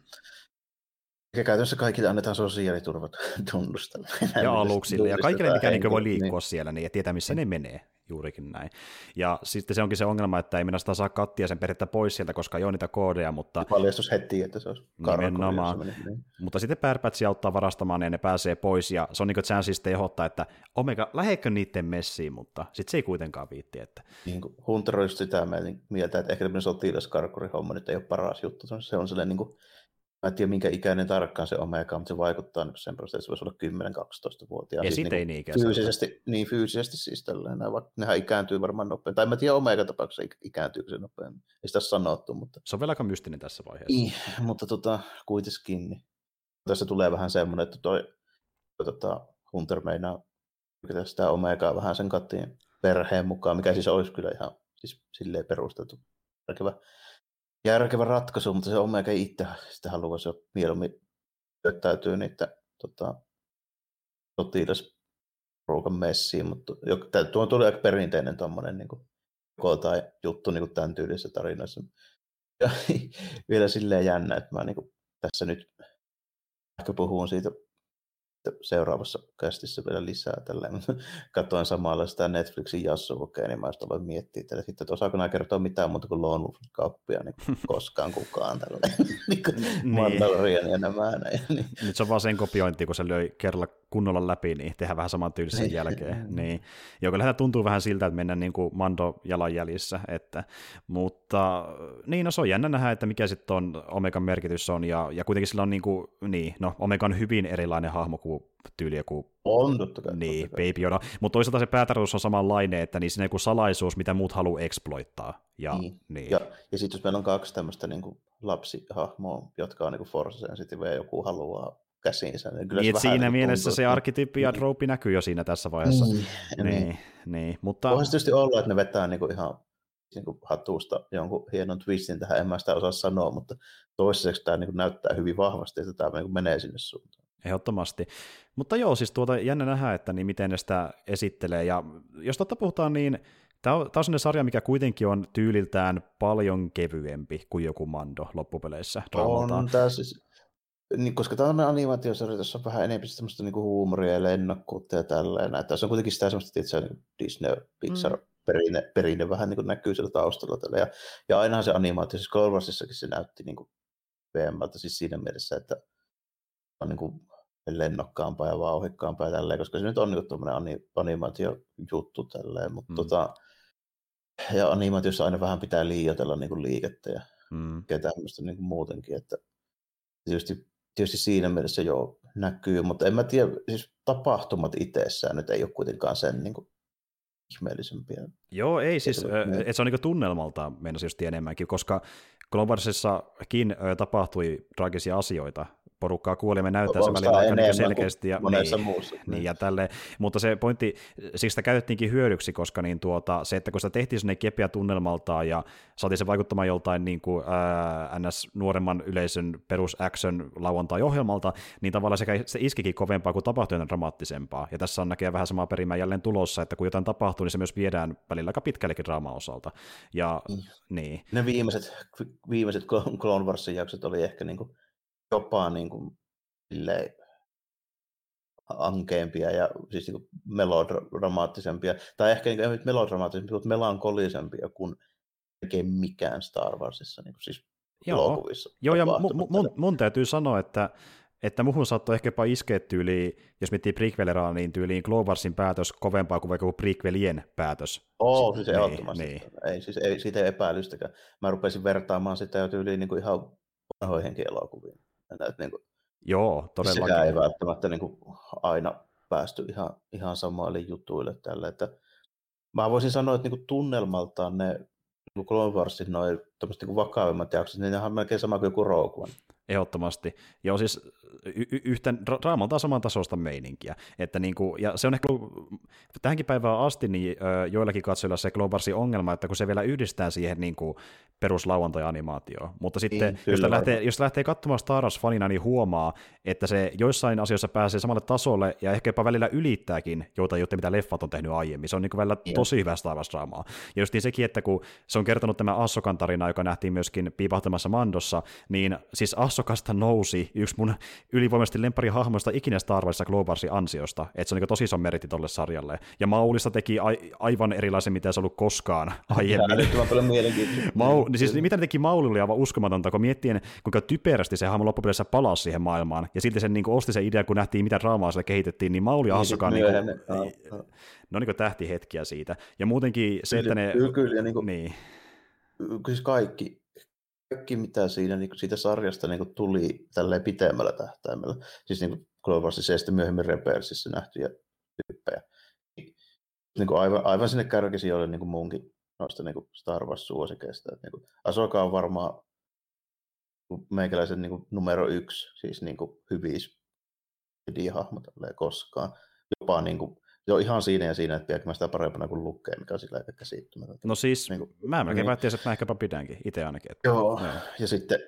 ja käytännössä kaikille annetaan sosiaaliturvat tunnustella. Ja aluksille, ja kaikille, mikä niin voi liikkua niin. siellä, niin, ja tietää, missä ne menee juurikin näin. Ja sitten se onkin se ongelma, että ei minä sitä saa kattia sen perittä pois sieltä, koska ei ole niitä koodeja, mutta... Paljastus heti, että se olisi Nimenomaan. Niin. Mutta sitten Pärpätsi auttaa varastamaan ja ne pääsee pois, ja se on niin kuin Chansey sitten ehdottaa, että Omega, lähekö niiden messiin, mutta sitten se ei kuitenkaan viitti. Että... Niin kuin Hunter on just sitä mieltä, että ehkä tämmöinen sotilaskarkurihomma nyt ei ole paras juttu, se on sellainen niin kuin Mä en tiedä, minkä ikäinen tarkkaan se omega, mutta se vaikuttaa niin sen että se voisi olla 10-12-vuotias. Ja siis sitten niin niin fyysisesti, niin fyysisesti siis tällainen, nehän ikääntyy varmaan nopeammin. Tai mä tiedän omega tapauksessa ikääntyykö se nopeammin. Ei sitä sanottu, mutta... Se on vielä aika mystinen tässä vaiheessa. Niin, mutta tota, kuitenkin. Niin. Tässä tulee vähän semmoinen, että toi, toi tota, Hunter meinaa sitä omegaa vähän sen kattiin perheen mukaan, mikä siis olisi kyllä ihan siis silleen perusteltu järkevä järkevä ratkaisu, mutta se Omega itse sitä haluaisi jo mieluummin syöttäytyy niitä tota, sotilasruukan messiin, mutta tuo tuli aika perinteinen tuommoinen niin tai juttu niin kuin tämän tyylisessä tarinassa. Ja vielä silleen jännä, että mä niin kuin, tässä nyt ehkä puhun siitä seuraavassa kästissä vielä lisää tälleen. Katoin samalla sitä Netflixin jassuvokea, niin mä aloin miettiä, että, sitten, että osaako nämä kertoa mitään muuta kuin Lone Wolf kappia, niin koskaan kukaan tälleen. niin kuin niin. Mandalorian ja nämä näin. Niin. Nyt se on vaan sen kopiointi, kun se löi kerralla kunnolla läpi, niin tehdään vähän saman tyylisen niin. jälkeen. niin. Joo, kyllä tuntuu vähän siltä, että mennään niin kuin Mando jalanjäljissä, että, mutta niin, no se on jännä nähdä, että mikä sitten on Omegan merkitys on, ja, ja kuitenkin sillä on niin kuin, niin, no Omega on hyvin erilainen hahmo kuin tyyli joku... On, totta kai. Niin, totta kai. Baby Yoda. Mutta toisaalta se päätarkoitus on samanlainen, että niin siinä on joku salaisuus, mitä muut haluaa exploittaa. Ja, niin. niin. ja, ja sitten jos meillä on kaksi tämmöistä niin kuin lapsihahmoa, jotka on niin Force Sensitive ja joku haluaa käsiinsä. Niin, kyllä niin, siinä niin mielessä tuntuu, se arkkityyppi ja niin. näkyy jo siinä tässä vaiheessa. Niin, niin, niin. niin mutta... Voisi tietysti olla, että ne vetää niin kuin ihan niin kuin hatusta jonkun hienon twistin tähän, en mä sitä osaa sanoa, mutta toiseksi tämä niin kuin näyttää hyvin vahvasti, että tämä niin kuin menee sinne suuntaan. Ehdottomasti. Mutta joo, siis tuota jännä nähdä, että niin miten ne sitä esittelee. Ja jos totta puhutaan, niin tämä on, tämä on sellainen sarja, mikä kuitenkin on tyyliltään paljon kevyempi kuin joku Mando loppupeleissä. On tämä siis, niin, koska tämä on animaatiosarja, tässä on vähän enemmän semmoista niin kuin huumoria ja lennokkuutta ja tälleen. Tässä on kuitenkin sitä semmoista, että se on niin Disney, Pixar, mm. perinne, perinne vähän niin kuin näkyy siellä taustalla. Tällä. Ja, ja ainahan se animaatio, siis Clover se näytti niin kuin siis siinä mielessä, että on niin kuin lennokkaampaa ja vauhikkaampaa ja tälleen, koska se nyt on niin tuommoinen animaatio-juttu tälleen, mutta mm. tota, ja animaatiossa aina vähän pitää liioitella niin kuin liikettä ja mm. tämmöistä niin kuin muutenkin, että tietysti, tietysti siinä mielessä joo, näkyy, mutta en mä tiedä, siis tapahtumat itsessään nyt ei ole kuitenkaan sen niin kuin, ihmeellisempiä. Joo, ei siis, että se on niin tunnelmalta mennä just enemmänkin, koska Cloversissakin tapahtui traagisia asioita, porukkaa kuoli, me näyttää se välillä aika niin selkeästi. Ja, niin, muussa. Niin, ja tälle, mutta se pointti, siksi sitä käytettiinkin hyödyksi, koska niin tuota, se, että kun sitä tehtiin sinne kepeä tunnelmaltaan ja saatiin se vaikuttamaan joltain niin kuin, ää, ns. nuoremman yleisön perus action lauantai-ohjelmalta, niin tavallaan se, se iskikin kovempaa kuin tapahtui dramaattisempaa. Ja tässä on näkee vähän samaa perimää jälleen tulossa, että kun jotain tapahtuu, niin se myös viedään välillä aika pitkällekin draama-osalta. Ja, mm. niin. Ne viimeiset, viimeiset Clone Warsin jaksot oli ehkä niin kuin jopa niin kuin, silleen, ankeampia ja siis niin melodramaattisempia, tai ehkä niin kuin, melodramaattisempia, mutta melankolisempiä kuin tekee mikään Star Warsissa, niin kuin siis Joo, Joo ja mun, mun, mun täytyy sanoa, että että muhun saattoi ehkä jopa iskeä tyyliin, jos miettii prequeleraa, niin tyyliin Glovarsin päätös kovempaa kuin vaikka prequelien päätös. Oo, siis niin, ehdottomasti. Niin. Ei, siis ei, siitä ei epäilystäkään. Mä rupesin vertaamaan sitä jo tyyliin niin kuin ihan vanhoihinkin elokuviin. Että niin kuin, Joo, todellakin. Sekä ei välttämättä niin kuin aina päästy ihan, ihan samoille jutuille tälle. Että mä voisin sanoa, että niin kuin tunnelmaltaan ne niin Clone Warsin noin niin vakavimmat jaksot, niin ne on melkein sama kuin joku Rogue One. Ehdottomasti. Joo, siis y- yhten, raamalta saman tasosta meininkiä. Että niin kuin, ja se on ehkä tähänkin päivään asti niin joillakin katsojilla se Globarsin ongelma, että kun se vielä yhdistää siihen niin kuin peruslauantai-animaatioon. Mutta sitten, niin, jos, lähtee, jos lähtee katsomaan Star Wars-fanina, niin huomaa, että se joissain asioissa pääsee samalle tasolle ja ehkä jopa välillä ylittääkin joita juttuja, mitä leffat on tehnyt aiemmin. Se on niin kuin välillä Joo. tosi hyvä Star Wars-draamaa. Ja just sekin, että kun se on kertonut tämä Assokan tarina, joka nähtiin myöskin piipahtamassa Mandossa, niin siis Assokasta nousi yksi mun ylivoimaisesti lempari hahmoista ikinä Star Warsissa Globarsin ansiosta, että se on niin tosi iso meritti tolle sarjalle. Ja Maulista teki a- aivan erilaisen, mitä se on ollut koskaan aiemmin. paljon mielenkiintoista. Mau, niin siis mitä ne teki Maulille oli aivan uskomatonta, kun miettien, kuinka typerästi se hahmo loppupeleissä palasi siihen maailmaan, ja silti sen niin kuin, osti se idea, kun nähtiin, mitä draamaa sille kehitettiin, niin Mauli ja Assokaan niin kuin, niin, no niin tähtihetkiä siitä. Ja muutenkin se, että ne... Kyllä, kyllä ja niin kuin, niin. siis kaikki, kaikki mitä siinä niin siitä sarjasta niin tuli tälleen pitemmällä tähtäimellä, siis niin Globalsissa ja sitten myöhemmin Rebelsissä nähtyjä tyyppejä, niin, kuin aivan, aivan sinne kärkisijoille niin kuin munkin noista niin kuin Star Wars-suosikeista. Että, niin kuin, Asoka on varmaan meikäläisen niin kuin, numero yksi, siis niin kuin, hyvissä hahmo koskaan. Jopa niin kuin, jo ihan siinä ja siinä, että pidänkö mä sitä parempana kuin lukee, mikä on sillä aika käsittämätöntä. No siis, niin kuin, mä melkein niin. että mä ehkäpä pidänkin, itse ainakin. Että, joo, joo, ja sitten,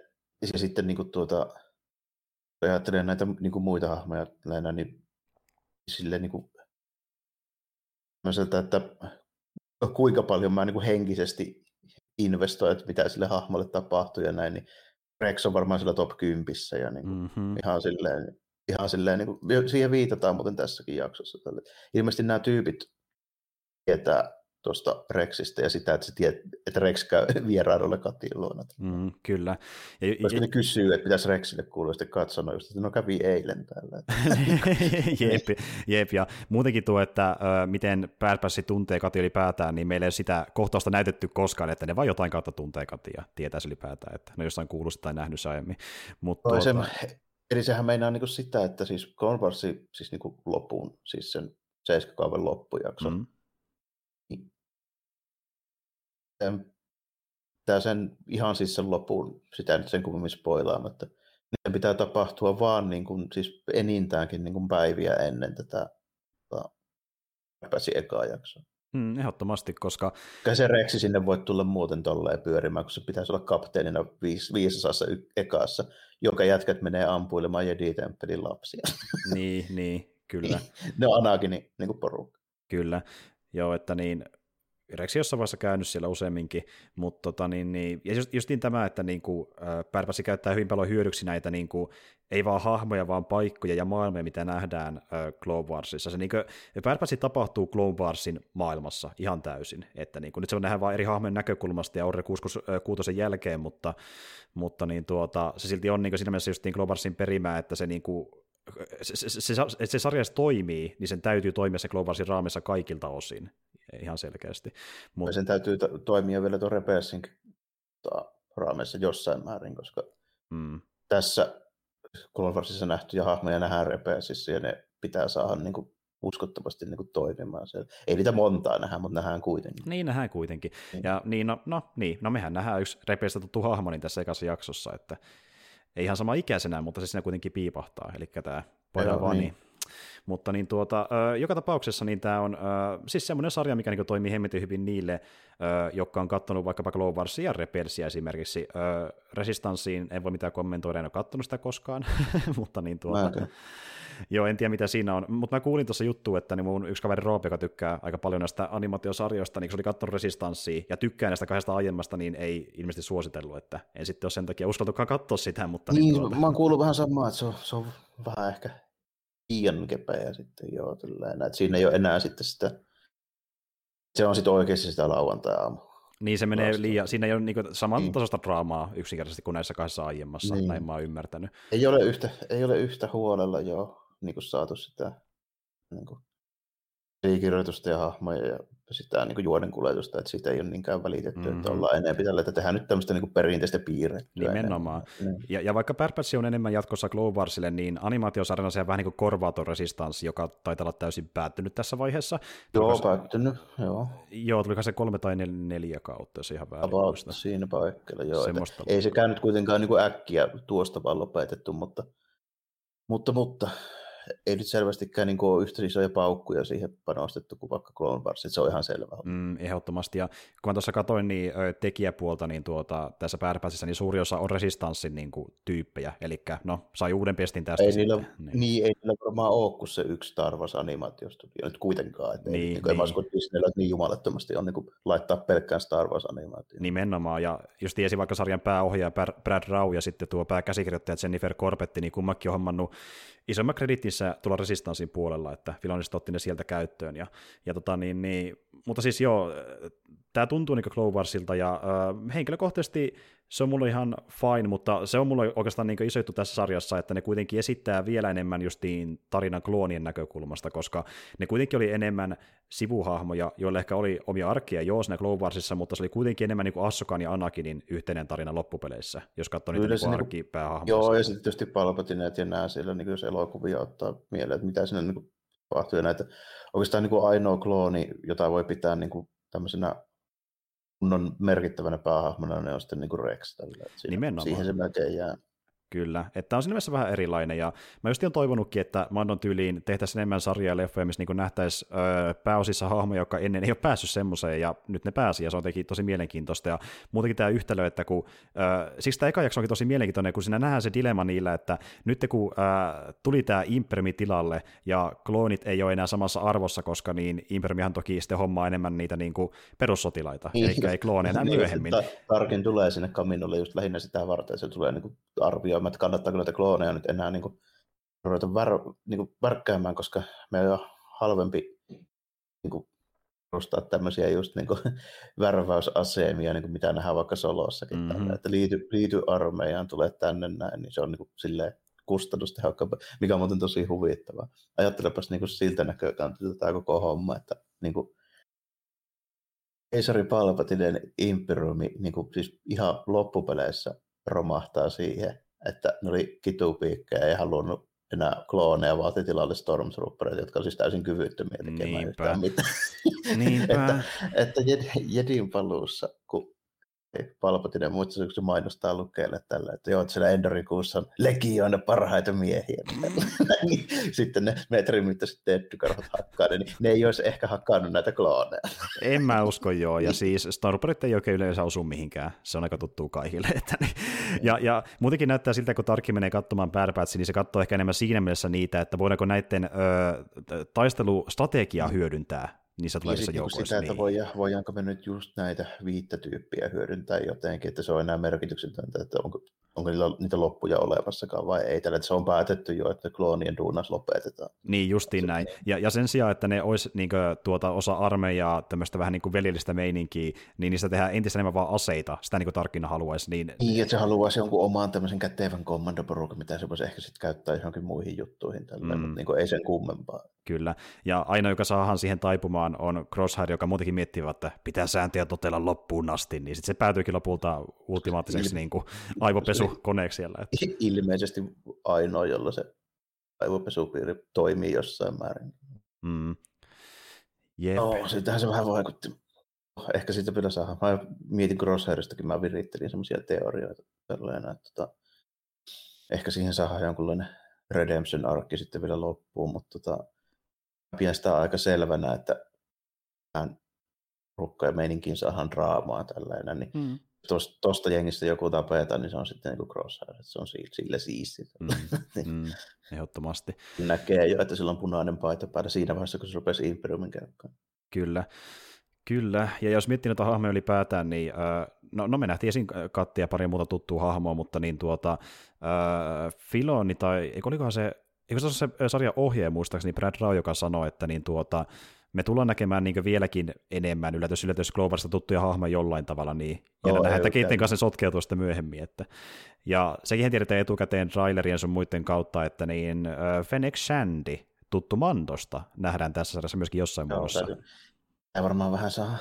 ja sitten niin kuin, tuota, ajattelen näitä niin kuin muita hahmoja näinä, niin silleen niin kuin, että kuinka paljon mä niin kuin henkisesti investoin, että mitä sille hahmolle tapahtuu ja näin, niin Rex on varmaan sillä top 10 ja niin kuin mm-hmm. ihan silleen, ihan silleen niin kuin, siihen viitataan muuten tässäkin jaksossa. Ilmeisesti nämä tyypit tietää tuosta Rexistä ja sitä, että, se tiedät, että Rex käy vierailulle Katin luona. Mm, kyllä. Ja, ja, ne kysyy, että mitäs Rexille kuuluu, sitten katsonut just, että no kävi eilen täällä. jep, jep, ja muutenkin tuo, että ö, miten Bad tuntee Kati ylipäätään, niin meillä ei ole sitä kohtausta näytetty koskaan, että ne vain jotain kautta tuntee Kati ja tietää ylipäätään, että ne jossain kuullut tai nähnyt se aiemmin. Mut tuota... se, eli sehän meinaa niin sitä, että siis Converse siis niin loppuun, siis sen seiskakauden loppujakson, mm. Tämä sen ihan siis sen lopun, sitä nyt sen kummemmin spoilaamatta, niin pitää tapahtua vaan niin kuin, siis enintäänkin niin kuin päiviä ennen tätä pääsi ekaa jaksoa. Mm, ehdottomasti, koska... Kai se reksi sinne voi tulla muuten tolleen pyörimään, kun se pitäisi olla kapteenina viis, viisasassa ekassa, joka jätkät menee ampuilemaan Jedi-temppelin lapsia. niin, niin, kyllä. ne on Anakinin niin kuin porukka. Kyllä, joo, että niin, Rex jossain vaiheessa käynyt siellä useamminkin, mutta tota, niin, niin, ja just, justiin tämä, että niin kuin, Pärpäsi käyttää hyvin paljon hyödyksi näitä niin kuin, ei vaan hahmoja, vaan paikkoja ja maailmoja, mitä nähdään äh, Clone Warsissa. Se niin kuin, Pärpäsi tapahtuu Clone Warsin maailmassa ihan täysin, että niin kuin, nyt se on nähdään vain eri hahmojen näkökulmasta ja Orre 6 jälkeen, mutta, mutta niin tuota, se silti on niin kuin, siinä mielessä just niin Clone Warsin perimää, että se niin kuin, se, se, se, se, se sarja toimii, niin sen täytyy toimia se Global raamissa kaikilta osin ihan selkeästi. Mut... Sen täytyy to- toimia vielä tuon Rebelsin raameissa jossain määrin, koska mm. tässä Clone Warsissa nähtyjä hahmoja nähdään repeäsissä ja ne pitää saada niin kuin, uskottavasti niin kuin, toimimaan siellä. Ei niitä montaa nähdä, mutta nähdään kuitenkin. Niin, nähdään kuitenkin. Niin. Ja niin, no, no, niin, no mehän nähdään yksi repeästä tuttu hahmo niin tässä ekassa jaksossa, että ei ihan sama ikäisenä, mutta se siinä kuitenkin piipahtaa, eli tämä pojat vaan niin. niin mutta niin tuota, joka tapauksessa niin tämä on siis semmoinen sarja, mikä niin toimii hemmetin hyvin niille, jotka on katsonut vaikkapa Clone Warsia ja Rebelsia esimerkiksi. Resistanssiin en voi mitään kommentoida, en ole katsonut sitä koskaan, mutta niin tuota, Joo, en tiedä mitä siinä on, mutta mä kuulin tuossa juttu, että niin mun yksi kaveri Roope, joka tykkää aika paljon näistä animaatiosarjoista, niin kun se oli katsonut Resistanssia ja tykkää näistä kahdesta aiemmasta, niin ei ilmeisesti suositellut, että en sitten ole sen takia uskaltukaan katsoa sitä. Mutta niin, niin tuota... mä oon kuullut vähän samaa, että se on, se on vähän ehkä liian kepeä sitten, joo, tälleen, että siinä ei ole enää sitten sitä, se on sitten oikeasti sitä lauantai-aamu. Niin se menee liian, siinä ei ole niinku niin. draamaa yksinkertaisesti kuin näissä kahdessa aiemmassa, niin. näin mä oon ymmärtänyt. Ei ole yhtä, ei ole yhtä huolella jo niin kuin saatu sitä niin kuin, kirjoitusta ja hahmoja ja sitä niin kuin juoden kuljetusta, että siitä ei ole niinkään välitetty, mm-hmm. että ollaan enemmän tällä, että tehdään nyt tämmöistä niin perinteistä piirrettyä. Nimenomaan. Niin. Ja, ja vaikka Bad on enemmän jatkossa Glow Warsille, niin animaatiosarjana se vähän niin kuin korvaa tuon Resistance, joka taitaa olla täysin päättynyt tässä vaiheessa. Joo, Tuliko päättynyt, joo. Joo, tuliko se kolme tai neljä kautta, jos ihan väärin About siinä paikalla, joo. Ei se käynyt kuitenkaan niin kuin äkkiä tuosta vaan lopetettu, mutta, mutta, mutta ei nyt selvästikään niin ole yhtä isoja paukkuja siihen panostettu kuin vaikka Clone Wars, se on ihan selvä. Mm, ehdottomasti, ja kun mä tuossa katsoin niin, tekijäpuolta, niin tuota, tässä pääpäisissä niin suuri osa on resistanssin niin kuin, tyyppejä, eli no, sai uuden pestin tästä. Ei niillä, niin. niin. ei niillä varmaan ole kuin se yksi Star Wars animaatiostudio nyt kuitenkaan, että niin, ei, niin, niin. usko, että Disneyllä niin jumalattomasti on niin kuin, laittaa pelkkään Star Wars animaatioon. Nimenomaan, ja just tiesi vaikka sarjan pääohjaaja Brad Rau ja sitten tuo pääkäsikirjoittaja Jennifer Corbetti, niin kummakin on hommannut isomman kreditissä tuolla Resistanssin puolella, että Filonista otti ne sieltä käyttöön. Ja, ja tota niin, niin, mutta siis joo, tämä tuntuu niin Clone Warsilta, ja äh, henkilökohtaisesti se on mulle ihan fine, mutta se on mulle oikeastaan niin iso juttu tässä sarjassa, että ne kuitenkin esittää vielä enemmän justiin tarinan kloonien näkökulmasta, koska ne kuitenkin oli enemmän sivuhahmoja, joille ehkä oli omia arkia joo siinä Clone Warsissa, mutta se oli kuitenkin enemmän niin Assokan ja Anakinin yhteinen tarina loppupeleissä, jos katsoo niitä niin arkipäähahmoja. Joo, ja sitten tietysti Palpatineet ja nämä siellä, niin jos elokuvia ottaa mieleen, että mitä siinä niin tapahtuu, ja näitä oikeastaan niin kuin ainoa klooni, jota voi pitää niin kuin tämmöisenä kunnon merkittävänä päähahmona, ne on sitten niin kuin Rex. Tällä. Siinä, Nimenomaan. Siihen se melkein jää. Kyllä, että on siinä mielessä vähän erilainen, ja mä just olen toivonutkin, että Mandon tyyliin tehtäisiin enemmän sarjaa ja leffoja, missä niin nähtäisiin öö, pääosissa hahmoja, jotka ennen ei ole päässyt semmoiseen, ja nyt ne pääsi, ja se on teki tosi mielenkiintoista, ja muutenkin tämä yhtälö, että kun, öö, siksi tämä eka jakso onkin tosi mielenkiintoinen, kun siinä nähdään se dilemma niillä, että nyt kun öö, tuli tämä Impermi tilalle, ja kloonit ei ole enää samassa arvossa, koska niin Impermihan toki sitten hommaa enemmän niitä niin kuin perussotilaita, niin, eli ei klooneja enää niin, myöhemmin. Tarkin tulee sinne kaminolle just lähinnä sitä varten, se tulee niin kuin arvioimaan, että kannattaako näitä klooneja nyt enää niin kuin, ruveta vär, niin kuin värkkäämään, koska me on halvempi niin kuin, perustaa tämmöisiä just niin kuin, värväysasemia, niin kuin mitä nähdään vaikka Solossakin. Mm-hmm. Tällä, että liity, liity armeijaan, tulee tänne näin, niin se on niin kuin, silleen kustannustehokkaampaa, mikä on muuten tosi huvittavaa. Ajattelepas niin kuin siltä näkökantilta tämä koko homma, että niin kuin, Keisari Palpatinen imperiumi niin kuin, siis ihan loppupeleissä romahtaa siihen, että ne oli kitupiikkejä ja halunnut enää klooneja vaati tilalle Stormtroopereita, jotka on siis täysin kyvyttömiä tekemään Niinpä. yhtään mitään. että, että Jedin paluussa, kun Palpatinen muista, kun se mainostaa lukeelle tällä, että joo, että siellä Endorikuussa on legioina parhaita miehiä. Niin sitten ne metrin mittaiset tettykarhot hakkaa niin ne ei olisi ehkä hakkaannut näitä klooneja. En mä usko joo, ja siis Starperit ei oikein yleensä osu mihinkään, se on aika tuttu kaikille. Että niin. ja, ja muutenkin näyttää siltä, kun Tarkki menee katsomaan Bad niin se katsoo ehkä enemmän siinä mielessä niitä, että voidaanko näiden ö, taistelustrategiaa hyödyntää niissä tulevissa niin joukoissa. Sitä, niin. että voidaan, voidaanko me nyt just näitä viittä tyyppiä hyödyntää jotenkin, että se on enää merkityksetöntä, että onko, onko niillä, niitä loppuja olevassakaan vai ei. Tällä, että se on päätetty jo, että kloonien duunas lopetetaan. Niin, justiin näin. Ja, ja sen sijaan, että ne olisi niin kuin, tuota, osa armeijaa, tämmöistä vähän niin kuin veljellistä meininkiä, niin niistä tehdään entistä enemmän vaan aseita, sitä niin kuin Tarkina haluaisi. Niin, niin että se haluaisi jonkun oman tämmöisen kätevän kommandoporukan, mitä se voisi ehkä sitten käyttää johonkin muihin juttuihin, tällä, mm. mutta niin kuin, ei sen kummempaa. Kyllä, ja aina joka saahan siihen taipumaan on Crosshair, joka muutenkin miettii, että pitää sääntöjä totella loppuun asti, niin sitten se päätyykin lopulta ultimaattiseksi niin kuin, aivopesu koneeksi siellä. Että. Ilmeisesti ainoa, jolla se aivopesupiiri toimii jossain määrin. Mm. Jep. No, sitähän se vähän vaikutti. Ehkä siitä pitää saada. Mä mietin Crosshairistakin, mä virittelin semmoisia teorioita. Tällainen, että tota, ehkä siihen saadaan jonkunlainen redemption arkki sitten vielä loppuun, mutta tota, pidän sitä aika selvänä, että tähän rukka ja meininkin saadaan draamaa tällainen, niin mm. Tuosta jengistä joku tapetaan, niin se on sitten niin crosshair, se on sille, sille siisti. Mm. mm. Ehdottomasti. Näkee jo, että sillä on punainen paita päällä siinä vaiheessa, kun se rupesi Imperiumin käyttämään. Kyllä. Kyllä, ja jos miettii noita hahmoja ylipäätään, niin no, no me nähtiin esiin Katti ja pari muuta tuttua hahmoa, mutta niin tuota, äh, Filoni tai, eikö olikohan se, eikö se ole se sarjan ohjeen muistaakseni Brad Rao, joka sanoi, että niin tuota, me tullaan näkemään niin vieläkin enemmän yllätys, yllätys Globalista tuttuja hahmoja jollain tavalla, niin ja oh, nähdään, että keiden kanssa se sotkeutuu myöhemmin. Että. Ja sekin tiedetään etukäteen trailerien sun muiden kautta, että niin uh, Fennec Shandy, tuttu Mandosta, nähdään tässä sarjassa myöskin jossain Joo, muodossa. Tämä varmaan vähän saa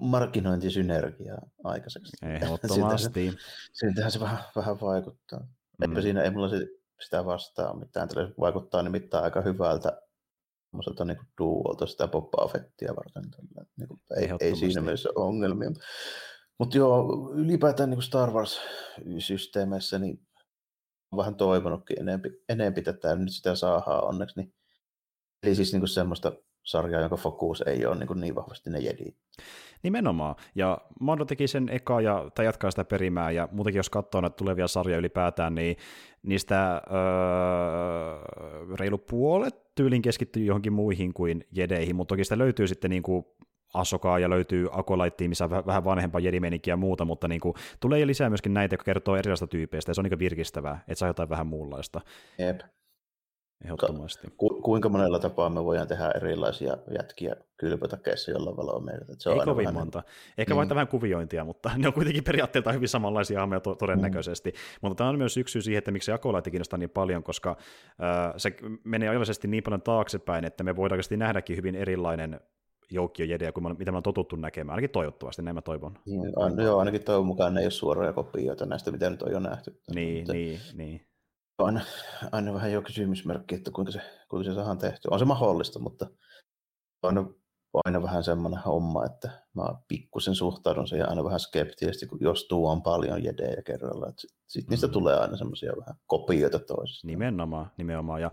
markkinointisynergiaa aikaiseksi. Ehdottomasti. Siltähän se vähän, vähän vaikuttaa. Mm. Eipä siinä ei mulla sitä vastaa mitään. Tällä vaikuttaa nimittäin aika hyvältä semmoiselta niin duolta sitä Boba Fettia varten. Niin kuin, ei, ei siinä mielessä ongelmia. Mutta joo, ylipäätään niin Star Wars-systeemeissä niin on vähän toivonutkin enempi, enempi tätä, nyt sitä saadaan onneksi. Niin, eli siis niin kuin semmoista sarjaa, jonka fokus ei ole niin, niin vahvasti ne jedi. Nimenomaan. Ja Mando teki sen eka ja, tai jatkaa sitä perimää, ja muutenkin jos katsoo näitä tulevia sarjoja ylipäätään, niin niistä öö, reilu puolet tyylin keskittyy johonkin muihin kuin jedeihin, mutta toki sitä löytyy sitten niin kuin Asokaa ja löytyy Akolaittiin, missä on vähän vanhempaa jedimenikkiä ja muuta, mutta niin kuin, tulee lisää myöskin näitä, jotka kertoo erilaisista tyypeistä, ja se on niin virkistävää, että saa jotain vähän muunlaista. Jep. Ehdottomasti. Ku, kuinka monella tapaa me voidaan tehdä erilaisia jätkiä kylpötakeissa, jolla valoa meitä? Se on Ei kovin vähän... monta. Ehkä mm. vain vähän kuviointia, mutta ne on kuitenkin periaatteelta hyvin samanlaisia hahmoja to- todennäköisesti. Mm. Mutta tämä on myös yksi syy siihen, että miksi Akolaita kiinnostaa niin paljon, koska äh, se menee ajallisesti niin paljon taaksepäin, että me voidaan oikeasti nähdäkin hyvin erilainen joukkio jedejä kuin mitä me on totuttu näkemään, ainakin toivottavasti, näin mä toivon. Niin, aina, joo, ainakin toivon mukaan ne ei ole suoria kopioita näistä, mitä nyt on jo nähty. Niin, mutta... niin, niin aina, aina vähän jo kysymysmerkki, että kuinka se, kuinka se saadaan tehty. On se mahdollista, mutta aina, aina vähän semmoinen homma, että mä pikkusen suhtaudun siihen aina vähän skeptisesti, kun jos tuo on paljon jedejä kerralla. Sitten sit mm. niistä tulee aina semmoisia vähän kopioita toisista. Nimenomaan, nimenomaan. Ja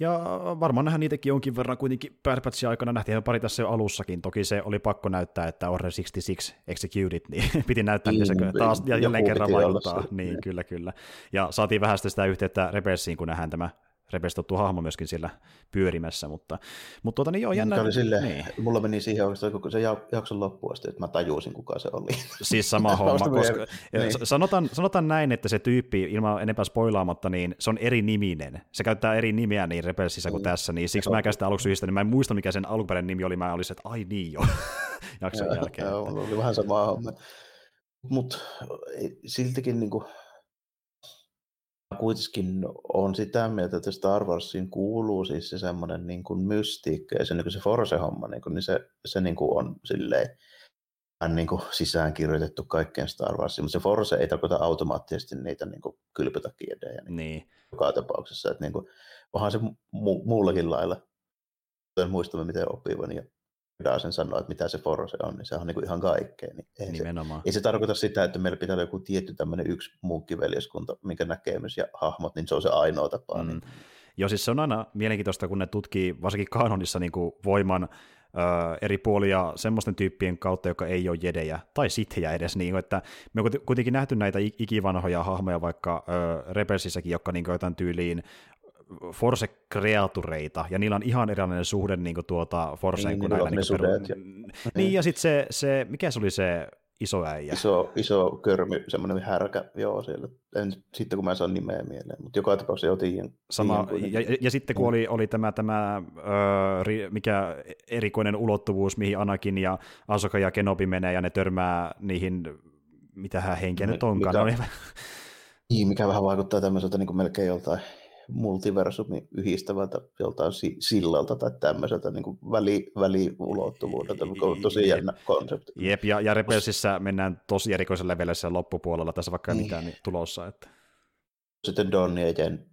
ja varmaan nähdään niitäkin jonkin verran kuitenkin Bad Batchin aikana, nähtiin pari tässä jo alussakin, toki se oli pakko näyttää, että Order 66 Executed, niin piti näyttää, niin, miten se taas ja jälleen kerran vaikuttaa. Niin, kyllä, kyllä. Ja saatiin vähän sitä yhteyttä Rebelsiin, kun nähdään tämä repestottu hahmo myöskin siellä pyörimässä, mutta, mutta tuota, niin joo, jännä. Se oli silleen, niin. mulla meni siihen oikeastaan kun se jakson loppuun asti, että mä tajusin, kuka se oli. Siis sama homma, koska niin. sanotaan, sanotaan näin, että se tyyppi, ilman enempää spoilaamatta, niin se on eri niminen. Se käyttää eri nimiä niin Rebelsissä kuin mm. tässä, niin siksi mä käsitän aluksi yhdistä, niin mä en muista, mikä sen alkuperäinen nimi oli, mä olisin, että ai niin jo, jakson ja, jälkeen. Joo, oli vähän sama homma. Mutta siltikin niin kuin, kuitenkin on sitä mieltä, että Star Warsiin kuuluu siis se semmoinen niin kuin mystiikka ja se, niin kuin se Force-homma, niin, kuin, niin se, se niin kuin on silleen niin kuin sisään kirjoitettu kaikkeen Star Warsiin, mutta se Force ei tarkoita automaattisesti niitä niin kuin kylpytakkiedejä niin niin. joka tapauksessa. Että niin kuin, onhan se mu- muullakin lailla, en muista miten oppivan ja sen sanoa, että mitä se Force on, niin se on niin kuin ihan kaikkea. Niin ei, Se, ei se tarkoita sitä, että meillä pitää olla joku tietty tämmöinen yksi munkkiveljeskunta, minkä näkemys ja hahmot, niin se on se ainoa tapa. Mm. Niin. Joo, siis se on aina mielenkiintoista, kun ne tutkii varsinkin kanonissa niin kuin voiman ö, eri puolia semmoisten tyyppien kautta, joka ei ole jedejä, tai sithejä edes, niin kuin, että me on kuitenkin nähty näitä ikivanhoja hahmoja vaikka ö, Rebelsissäkin, jotka niin jotain tyyliin Force-kreatureita, ja niillä on ihan erilainen suhde niin kuin tuota Forceen niin, kuin näillä. Niin, peru... ja... niin, ja sitten se, se, mikä se oli se iso äijä? Iso, iso körmy, semmoinen härkä, joo, siellä. En, sitten kun mä saan nimeä mieleen, mutta joka tapauksessa jo tiedän. Sama, tiedän, ja, ja, ja, sitten kun mm. oli, oli tämä, tämä ö, mikä erikoinen ulottuvuus, mihin Anakin ja Asoka ja Kenobi menee, ja ne törmää niihin, mitä hän henkeä nyt onkaan. Mikä, niin, mikä vähän vaikuttaa tämmöiseltä niin kuin melkein joltain multiversumi yhdistävältä joltain sillalta tai tämmöiseltä niin kuin väli, väliulottuvuudelta, mikä on tosi jännä konsepti. Jep, ja, ja Rebelsissä mennään tosi erikoisella levelillä loppupuolella, tässä vaikka niin. mitään niin tulossa. Että... Sitten Donnie ja Jen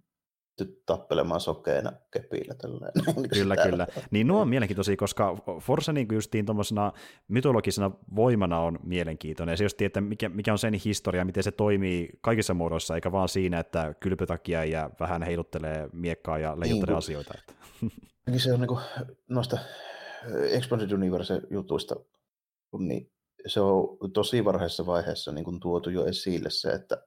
tappelemaan sokeena kepillä. Tällainen. Kyllä, kyllä. Niin nuo on mielenkiintoisia, koska Force niin justiin tuommoisena mytologisena voimana on mielenkiintoinen. Ja se just, että mikä, mikä on sen historia, miten se toimii kaikissa muodoissa, eikä vaan siinä, että kylpytakia ja vähän heiluttelee miekkaa ja leijuttelee niin, asioita. Että. Niin se on niin kuin, noista Expanded Universe-jutuista, niin se on tosi varhaisessa vaiheessa niin kuin tuotu jo esille se, että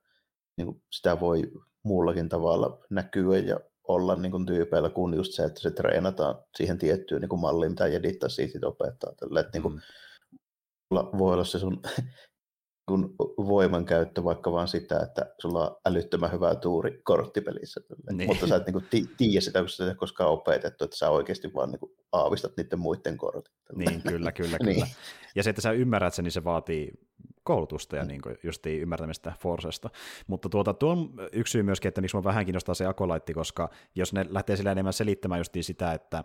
niin kuin sitä voi muullakin tavalla näkyä ja olla niin kuin tyypeillä kuin just se, että se treenataan siihen tiettyyn niin kuin malliin, mitä edittaa siitä opettaa. Tälle, että niin kuin, mm. voi olla se sun kun voimankäyttö vaikka vaan sitä, että sulla on älyttömän hyvä tuuri korttipelissä. Niin. Mutta sä et niin kuin, tiedä sitä, kun sä koskaan opetettu, että sä oikeasti vaan niin kuin, aavistat niiden muiden kortit. Niin, kyllä, kyllä, kyllä. niin. Ja se, että sä ymmärrät sen, niin se vaatii koulutusta ja mm. niin justiin ymmärtämistä Forsesta. Mutta tuota, tuo on yksi syy myöskin, että miksi mä vähän kiinnostaa se akolaitti, koska jos ne lähtee sillä enemmän selittämään justiin sitä, että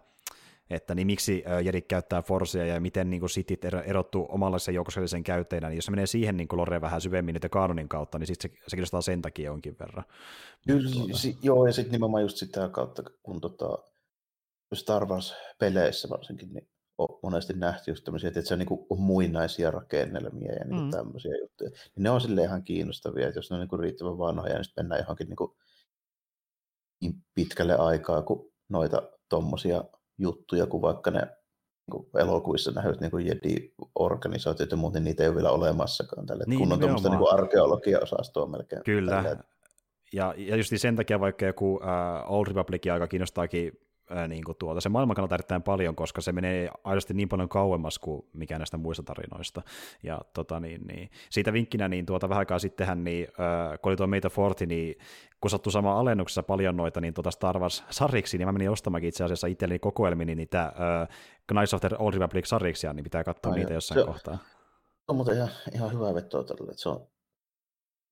että niin miksi Jedi käyttää Forcea ja miten niin sitit erottuu omanlaisen joukossellisen käyttäjänä, niin jos se menee siihen niin Loreen vähän syvemmin niiden kaanonin kautta, niin sitten se, se kiinnostaa sen takia jonkin verran. Kyllä, tuota... si- joo, ja sitten nimenomaan just sitä kautta, kun tota, Star Wars-peleissä varsinkin, niin on monesti nähty just tämmöisiä, että se on niin muinaisia rakennelmia ja niin mm. tämmöisiä juttuja. Niin ne on sille ihan kiinnostavia, että jos ne on niin riittävän vanhoja, niin sitten mennään johonkin niin, niin pitkälle aikaa, kun noita tommosia juttuja, kun vaikka ne niin elokuvissa nähdyt niin Jedi-organisaatiot ja muuten, niin niitä ei ole vielä olemassakaan. Tälle. Niin, kun on tuommoista niin arkeologia-osastoa melkein. Kyllä. Tälle. Ja, ja just sen takia vaikka joku uh, Old Republic aika kiinnostaakin ää, niin kuin tuota. Se maailman kannalta erittäin paljon, koska se menee aidosti niin paljon kauemmas kuin mikään näistä muista tarinoista. Ja tota, niin, niin. siitä vinkkinä, niin tuota, vähän aikaa sittenhän, niin, äh, kun oli tuo Meitä Forti, niin kun sattui sama alennuksessa paljon noita niin tuota Star Wars-sariksi, niin mä menin ostamakin itse asiassa itselleni kokoelmini niin niitä äh, Knights of the Old Republic-sariksia, niin pitää katsoa Ai niitä jossain se, kohtaa. On muuten ihan, ihan hyvä vetoa tälle, että se on,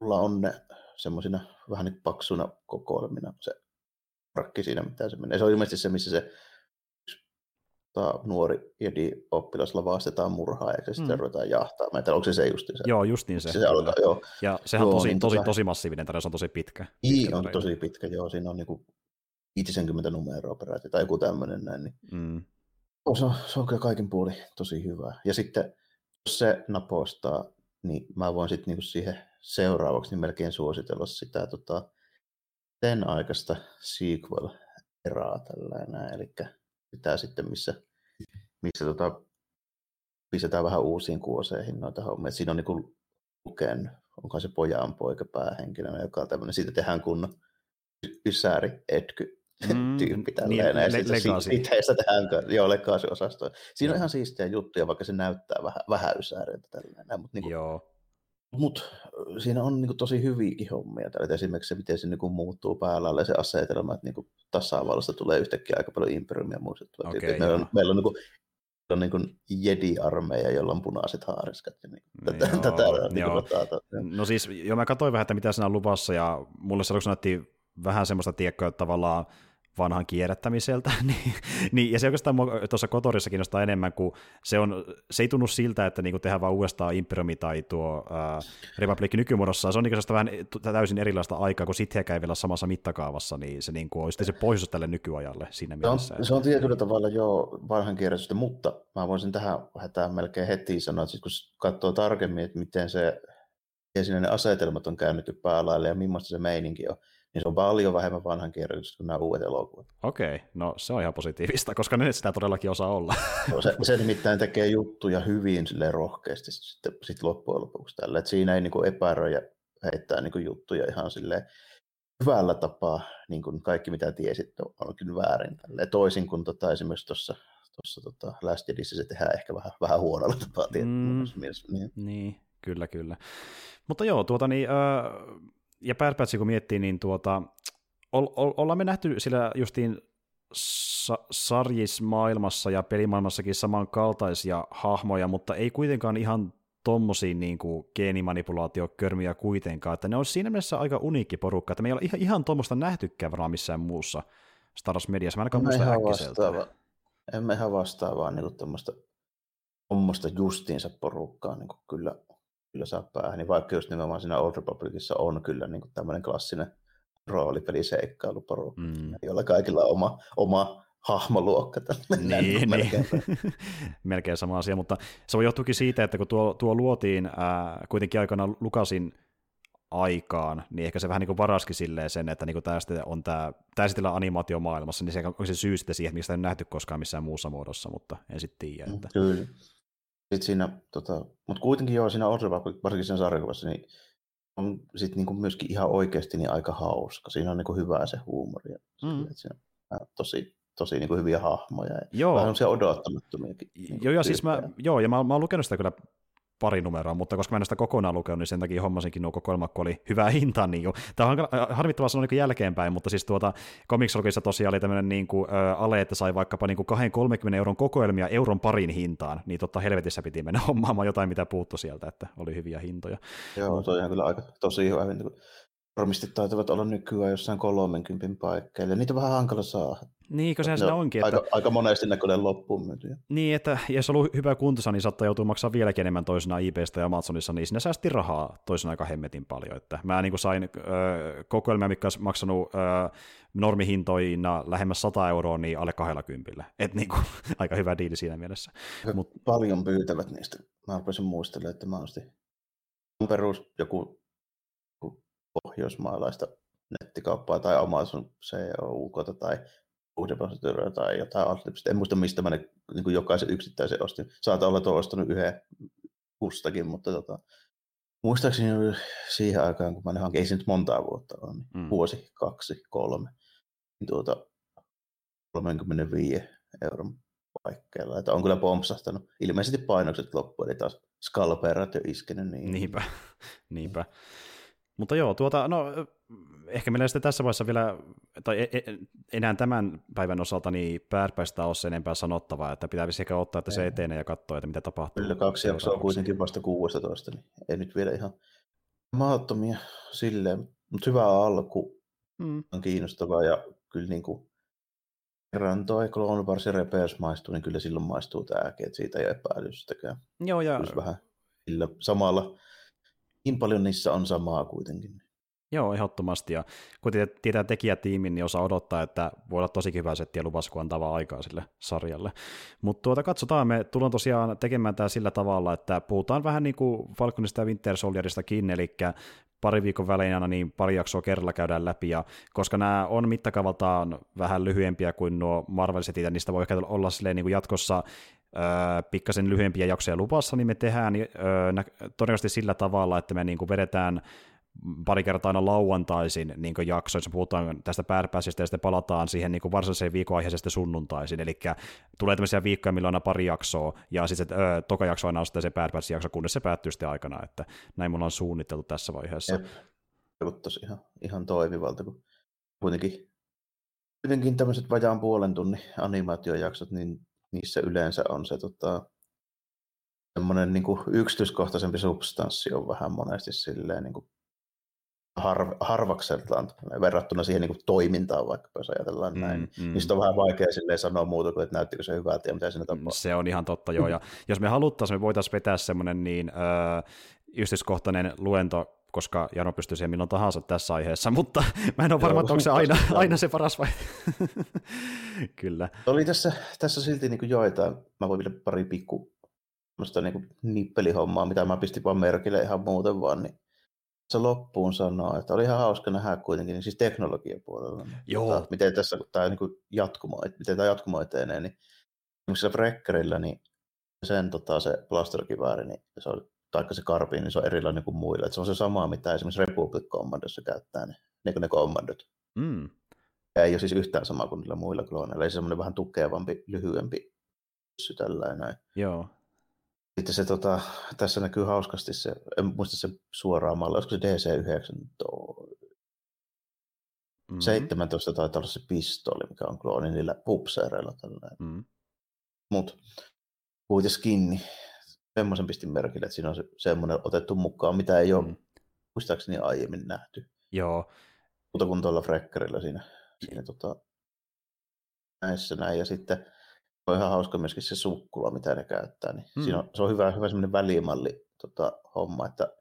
mulla on ne semmoisina vähän niin paksuna kokoelmina se rakki siinä, mitä se menee. Se on ilmeisesti se, missä se ta, nuori jedi oppilas lavastetaan murhaa ja se sitten mm. ruvetaan jahtaa. Mä en tiedä, onko se se justiin se? Joo, justiin se. se alkaa, joo. Ja sehän on tosi, niin, tosi, tota... tosi massiivinen tarina, se on tosi pitkä. Niin, on tosi pitkä, joo. Siinä on niinku 50 numeroa peräti tai joku tämmöinen näin. Niin... Mm. Oh, se, on, se on kyllä kaikin puoli tosi hyvä. Ja sitten, jos se napostaa, niin mä voin sitten niinku siihen seuraavaksi niin melkein suositella sitä tota, sen aikaista sequel-eraa tällainen, eli sitä sitten, missä, missä tota, pistetään vähän uusiin kuoseihin noita hommia. Siinä on niin Luken, onko se pojan poika päähenkilönä, joka on tämmöinen, siitä tehdään kunnon Ysäri Etky mm, tyyppi tälleen. Niin, le- sitten tehdään, joo, legaasiosastoja. Siinä on ihan siistiä juttuja, vaikka se näyttää vähän, vähän ysäriltä tällainen. Mutta niin kuin, joo. Mutta siinä on niinku tosi hyviäkin hommia. Tällä esimerkiksi se, miten se niinku muuttuu päällä se asetelma, että niinku tasavallasta tulee yhtäkkiä aika paljon imperiumia muistuttua. Okay, meillä, on, meillä on niinku on niin kuin jedi-armeija, jolla on punaiset haariskat. Niin tätä, joo, tätä, niin kuin no siis, jo mä katsoin vähän, että mitä siinä on luvassa, ja mulle se näytti vähän semmoista, tiekkoa, tavallaan vanhan kierrättämiseltä, niin, niin, ja se oikeastaan tuossa Kotorissa kiinnostaa enemmän, kun se, on, se ei tunnu siltä, että niin tehdään vaan uudestaan Imperiumi tai tuo ää, Republic nykymuodossa, se on niin vähän täysin erilaista aikaa, kun sittenkään ei vielä samassa mittakaavassa, niin se niin kuin, olisi se pohjois tälle nykyajalle siinä mielessä. Se on, se on tietyllä tavalla jo vanhan kierrätystä, mutta mä voisin tähän hätään melkein heti sanoa, että kun katsoo tarkemmin, että miten se ja sinne ne asetelmat on käännetty päälaille ja millaista se meininki on, niin se on paljon vähemmän vanhan kirjoitus kuin nämä uudet elokuvat. Okei, okay, no se on ihan positiivista, koska ne sitä todellakin osaa olla. No, se, se nimittäin tekee juttuja hyvin sille rohkeasti sitten sit loppujen lopuksi tälle, että siinä ei niin epäröi ja heittää niin juttuja ihan sille hyvällä tapaa, niin kuin kaikki mitä tiesit on kyllä väärin. Tälle. Toisin kuin tota, esimerkiksi tuossa tuossa tota Last Jedissä se tehdään ehkä vähän, vähän huonolla tapaa. Mm, niin. niin, kyllä, kyllä. Mutta joo, tuota niin, äh, ja Bad Batch, kun miettii, niin tuota, ollaan me nähty sillä justiin sa- sarjismaailmassa ja pelimaailmassakin samankaltaisia hahmoja, mutta ei kuitenkaan ihan tommosia niin kuin geenimanipulaatiokörmiä kuitenkaan, että ne on siinä mielessä aika uniikki porukka, että me ei ole ihan, ihan tuommoista nähtykään varmaan missään muussa Star Wars Mediassa, mä ainakaan muista äkkiseltä. Emme ihan vastaavaa niin tuommoista tuommoista justiinsa porukkaa niin kyllä, kyllä saa päähän, niin vaikka just nimenomaan siinä Old Republicissa on kyllä niin tämmöinen klassinen roolipeliseikkailuporo, mm. jolla kaikilla on oma, oma hahmoluokka. Niin, melkein. niin. melkein sama asia, mutta se on johtuukin siitä, että kun tuo, tuo luotiin ää, kuitenkin aikana Lukasin aikaan, niin ehkä se vähän niin kuin varaski silleen sen, että niin kuin tämä on tämä, tämä esitellään animaatiomaailmassa, niin se on se syy sitten siihen, mistä ei nähty koskaan missään muussa muodossa, mutta en sitten tiedä. Että... Kyllä. Sitten siinä, tota, mutta kuitenkin joo, siinä Orsa, varsinkin sen sarjakuvassa, niin on sitten niinku myöskin ihan oikeasti niin aika hauska. Siinä on niinku hyvää se huumori. Mm. Siinä on tosi, tosi niinku hyviä hahmoja. Ja joo. Vähän semmoisia odottamattomiakin. Niinku joo, ja siis mä, joo, ja mä, mä oon lukenut sitä kyllä pari numeroa, mutta koska mä en sitä kokonaan lukenut, niin sen takia hommasinkin nuo kokoelmat, kun oli hyvää hintaa. Niin kuin. Tämä on harmittavaa sanoa niin jälkeenpäin, mutta siis tuota, Comics tosiaan oli tämmöinen niin kuin, ä, ale, että sai vaikkapa niin 2-30 euron kokoelmia euron parin hintaan, niin totta helvetissä piti mennä hommaamaan jotain, mitä puuttu sieltä, että oli hyviä hintoja. Joo, se on kyllä aika tosi hyvä hinta. Varmistit taitavat olla nykyään jossain 30 paikkeilla. Niitä on vähän hankala saada. Niin, kun sehän siinä onkin. Että... Aika, aika monesti ne kyllä loppuun myyty. Niin, että jos on ollut hyvä kuntosa, niin saattaa joutua maksaa vieläkin enemmän toisena IBstä ja Amazonissa, niin siinä säästi rahaa toisena aika hemmetin paljon. Että mä niin sain öö, kokoelmia, mikä olisi maksanut öö, normihintoina lähemmäs 100 euroa, niin alle 20. Että niin kuin, aika hyvä diili siinä mielessä. Mut... Paljon pyytävät niistä. Mä rupesin muistelemaan, että mä ostin perus joku pohjoismaalaista nettikauppaa tai Amazon COUK tai Depositoria tai jotain alternatiivista. En muista, mistä mä ne niin kuin jokaisen yksittäisen ostin. Saattaa olla, että olen ostanut yhden kustakin, mutta tota, muistaakseni siihen aikaan, kun mä ne hankin, ei se nyt montaa vuotta ole, niin mm. vuosi, kaksi, kolme, niin tuota 35 euron paikkeilla. Että on kyllä pompsahtanut. Ilmeisesti painokset loppu, eli taas skalperat jo iskenyt. Niin... Niinpä, niinpä. Mutta joo, tuota, no ehkä meillä sitten tässä vaiheessa vielä, tai e, e, enää tämän päivän osalta, niin pääpäistä ole sen enempää sanottavaa, että pitää sekä ottaa, että se etenee ja katsoa, että mitä tapahtuu. Kyllä kaksi jaksoa on kuitenkin vasta 16, niin ei nyt vielä ihan maattomia silleen, mutta hyvä alku, hmm. on kiinnostavaa ja kyllä niin kuin kerran toi Clone Wars ja Repeers maistuu, niin kyllä silloin maistuu tämäkin, että siitä ei epäilystäkään. Joo, ja... Kyllä vähän sillä samalla niin paljon niissä on samaa kuitenkin. Joo, ehdottomasti. Ja kun tietää tekijätiimin, niin osaa odottaa, että voi olla tosi hyvä setti ja lupas, kun antaa aikaa sille sarjalle. Mutta tuota, katsotaan, me tullaan tosiaan tekemään tämä sillä tavalla, että puhutaan vähän niin kuin Falconista ja Winter Soldieristakin, eli pari viikon välein aina niin pari jaksoa kerralla käydään läpi, ja koska nämä on mittakaavaltaan vähän lyhyempiä kuin nuo Marvel-setit, niistä voi ehkä olla silleen niin kuin jatkossa pikkasen lyhyempiä jaksoja lupassa, niin me tehdään öö, todennäköisesti sillä tavalla, että me niin kuin vedetään pari kertaa aina lauantaisin niin jaksoissa, puhutaan tästä pääpäisistä ja sitten palataan siihen niin varsinaiseen viikonaiheeseen sunnuntaisin, eli tulee tämmöisiä viikkoja, milloin on pari jaksoa, ja sitten öö, toka jakso aina on sitten se jakso, kunnes se päättyy sitten aikana, että näin mulla on suunniteltu tässä vaiheessa. Vaikuttaisi ihan, ihan toimivalta, kun kuitenkin, kuitenkin tämmöiset vajaan puolen tunnin animaatiojaksot, niin niissä yleensä on se tota, semmoinen niin yksityiskohtaisempi substanssi on vähän monesti silleen niin kuin har, harvakseltaan verrattuna siihen niin kuin toimintaan, vaikka jos ajatellaan mm, näin. Mm. Niin on vähän vaikea sanoa muuta kuin, että näyttikö se hyvältä ja mitä siinä tapahtuu. Se on ihan totta, joo. Ja jos me haluttaisiin, me voitaisiin vetää semmoinen niin äh, yksityiskohtainen luento koska Jano pystyy siihen milloin tahansa tässä aiheessa, mutta mä en ole varma, että onko se aina, aina se paras vai. Kyllä. Oli tässä, tässä silti niin joitain, mä voin vielä pari pikku niin nippelihommaa, mitä mä pistin vaan merkille ihan muuten vaan, niin se loppuun sanoo, että oli ihan hauska nähdä kuitenkin, niin siis teknologiapuolella. Niin, Joo. Tota, miten tässä tämä niin jatkumo, miten tämä jatkumo etenee, niin se Breckerillä, niin sen tota, se blasterkivääri, niin se on, taikka se karpi, niin se on erilainen kuin muilla. Että se on se sama, mitä esimerkiksi Republic Commandossa käyttää, niin, niin kuin ne kommandot. Mm. Ja ei ole siis yhtään sama kuin niillä muilla klooneilla. Eli semmoinen vähän tukevampi, lyhyempi pyssy tällainen. Joo. Sitten se, tota, tässä näkyy hauskasti se, en muista se suoraan malli, olisiko se DC-19, mm-hmm. 17 taitaa olla se pistooli, mikä on klooni niillä pupseereilla. Mm-hmm. Mutta kuitenkin, semmoisen pistin merkille, että siinä on se, semmoinen otettu mukaan, mitä ei ole mm. muistaakseni aiemmin nähty. Joo. Mutta kuin tuolla Frekkarilla siinä, siinä tota, näissä näin. Ja sitten on ihan hauska myöskin se sukkula, mitä ne käyttää. Niin mm. siinä on, se on hyvä, hyvä semmoinen välimalli tota, homma, että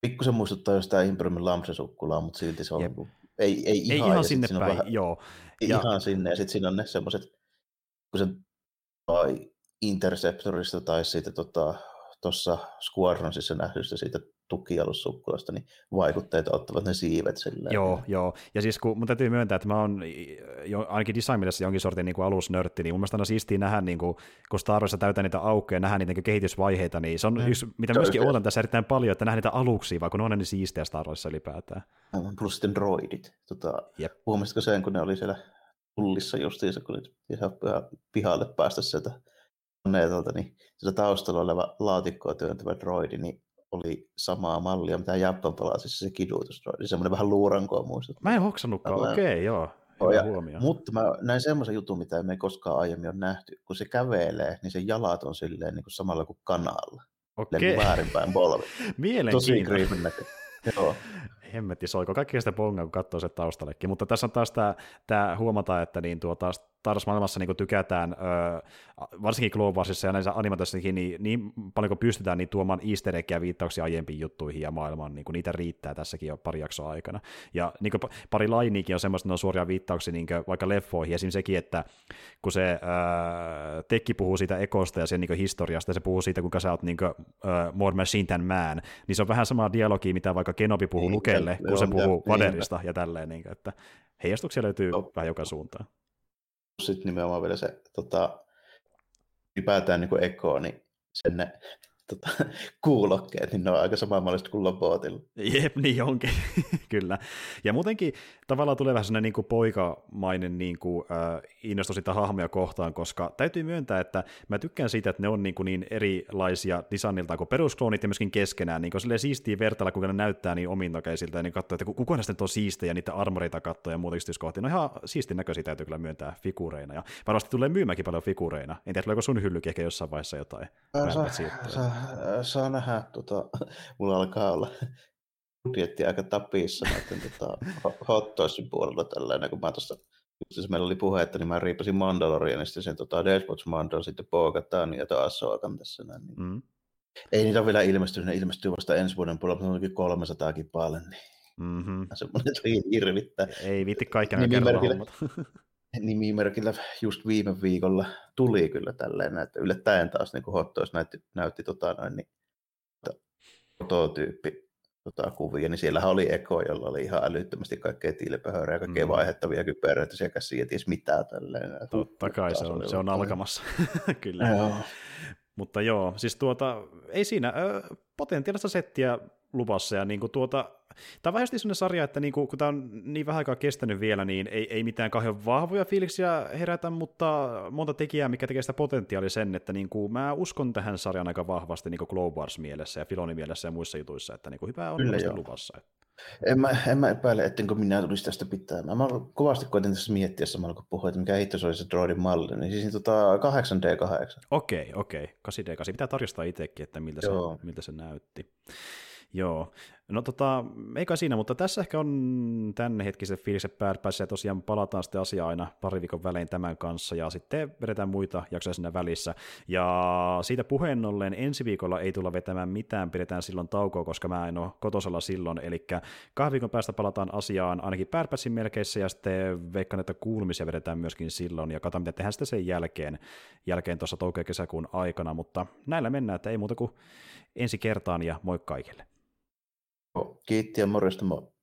pikkusen muistuttaa jostain Imperiumin Lamse-sukkulaa, mutta silti se on Jep. Niinku, ei, ei, ihan, ei ihan sinne päin, vähän, joo. Ei ja... ihan sinne, ja sitten siinä on ne semmoiset, kun se tai Interceptorista tai siitä tota, tuossa Squadronsissa nähdystä siitä tukialussukkulasta, niin vaikutteita ottavat ne siivet silleen. Joo, joo. Ja siis kun mun täytyy myöntää, että mä oon jo, ainakin designmillassa jonkin sortin niin kuin alusnörtti, niin mun mielestä on siistiä nähdä, niin kuin, kun Star Warsissa täytää niitä aukkoja, nähdä niitä niin kehitysvaiheita, niin se on mm. yksi, mitä myöskin odotan tässä erittäin paljon, että nähdä niitä aluksia, vaikka ne on niin siistejä Star Warsissa ylipäätään. Plus sitten droidit. Tota, huomasitko sen, kun ne oli siellä tullissa justiinsa, kun pihalle päästä sieltä koneelta, niin sillä taustalla oleva laatikkoa työntävä droidi, niin oli samaa mallia, mitä Japan palasissa se kidutusdroidi, semmoinen vähän luurankoa muistuttaa. Mä en hoksannutkaan, okei, okay, joo. Ja, mutta mä näin semmoisen jutun, mitä me ei koskaan aiemmin ole nähty. Kun se kävelee, niin se jalat on silleen niin kuin samalla kuin kanalla. Okei. Okay. väärinpäin polvi. Mielenkiintoinen. Tosi Joo hemmetti soiko. Kaikki sitä pongaa, kun katsoo se taustallekin. Mutta tässä on taas tämä, tämä huomata, että niin tuota, Star maailmassa niin tykätään, öö, varsinkin Clone Warsissa ja näissä animaatioissakin, niin, niin paljon kuin pystytään niin tuomaan easter eggia viittauksia aiempiin juttuihin ja maailmaan, niin kuin niitä riittää tässäkin jo pari jaksoa aikana. Ja niin kuin pari lainiikin on semmoista, ne on suoria viittauksia niin vaikka leffoihin, esimerkiksi sekin, että kun se öö, Tekki puhuu siitä ekosta ja sen niin historiasta, ja se puhuu siitä, kuinka sä oot niin kuin, öö, more machine than man, niin se on vähän samaa dialogia, mitä vaikka Kenobi puhuu niin, Lukelle, kun se puhuu Vaderista ja tälleen, niin kuin, että heijastuksia löytyy no. vähän joka suuntaan sitten nimenomaan vielä se tota, ylipäätään niin eko, niin sen ne tota, kuulokkeet, niin ne on aika samanmallista kuin Lobotilla. Jep, niin onkin, kyllä. Ja muutenkin tavallaan tulee vähän sellainen niin kuin poikamainen niin kuin, äh, innostus sitä hahmoja kohtaan, koska täytyy myöntää, että mä tykkään siitä, että ne on niin, kuin niin erilaisia designiltaan kuin peruskloonit ja myöskin keskenään. Niin kuin siistiä vertailla, kuinka ne näyttää niin omintokeisilta ja niin katsoo, että kuka näistä on siistejä, niitä armoreita katsoo ja muuta yksityiskohtia. No ihan siistin näköisiä täytyy kyllä myöntää figureina. Ja varmasti tulee myymäkin paljon figureina. En tiedä, tuleeko sun hyllykin ehkä jossain vaiheessa jotain. Saa, saa, saa nähdä. Tota, mulla alkaa olla budjetti aika tapissa näiden tota, Hot Toysin puolella tällainen, kun mä tuossa siis meillä oli puhetta, niin mä riipasin Mandalorianista sen tota, Despot Mandal, sitten Bo-Katan ja taas Soakan tässä näin. Niin. Mm. Ei niitä ole vielä ilmestynyt, ne ilmestyy vasta ensi vuoden puolella, mutta onkin 300 kipaale, niin mm-hmm. semmoinen hirvittää. Ei viitti kaikki nämä nimimerkillä, nimimerkillä just viime viikolla tuli kyllä tälleen, että yllättäen taas niin Hot Toys näytti, näytti tota, noin, niin, prototyyppi tota, kuvia, niin siellä oli Eko, jolla oli ihan älyttömästi kaikkea tiilepöhörää, kaikkea mm. vaihettavia kypäreitä sekä siihen, ties mitään tälleen. Totta kai se on, se on alkamassa, kyllä. Joo. Mutta joo, siis tuota, ei siinä, ö, potentiaalista settiä luvassa, ja niin kuin tuota, Tämä on vähän sellainen sarja, että niinku, kun tämä on niin vähän aikaa kestänyt vielä, niin ei, ei mitään kauhean vahvoja fiiliksiä herätä, mutta monta tekijää, mikä tekee sitä potentiaalia sen, että niinku, mä uskon tähän sarjan aika vahvasti niinku Globe Wars mielessä ja Filoni mielessä ja muissa jutuissa, että niinku, hyvä on Kyllä luvassa. En mä, en mä epäile, ettenkö minä tulisi tästä pitää. Mä, mä kovasti koitin tässä miettiä samalla, kun puhuin, että mikä hitto se oli se droidin malli. Niin siis tota 8D8. Okei, okei. 8D8. Pitää tarjostaa itsekin, että miltä se, miltä se näytti. Joo. No tota, ei kai siinä, mutta tässä ehkä on tämänhetkiset fiiliset päässä ja tosiaan palataan sitten asiaan aina pari viikon välein tämän kanssa ja sitten vedetään muita jaksoja siinä välissä. Ja siitä puheen ollen ensi viikolla ei tulla vetämään mitään, pidetään silloin taukoa, koska mä en ole kotosalla silloin, eli kahden viikon päästä palataan asiaan ainakin pääpässin melkeissä ja sitten veikkaan, että kuulumisia vedetään myöskin silloin ja katsotaan, mitä tehdään sitten sen jälkeen, jälkeen tuossa touko- kesäkuun aikana, mutta näillä mennään, että ei muuta kuin ensi kertaan ja moi kaikille. Kiitti ja morjesta moi.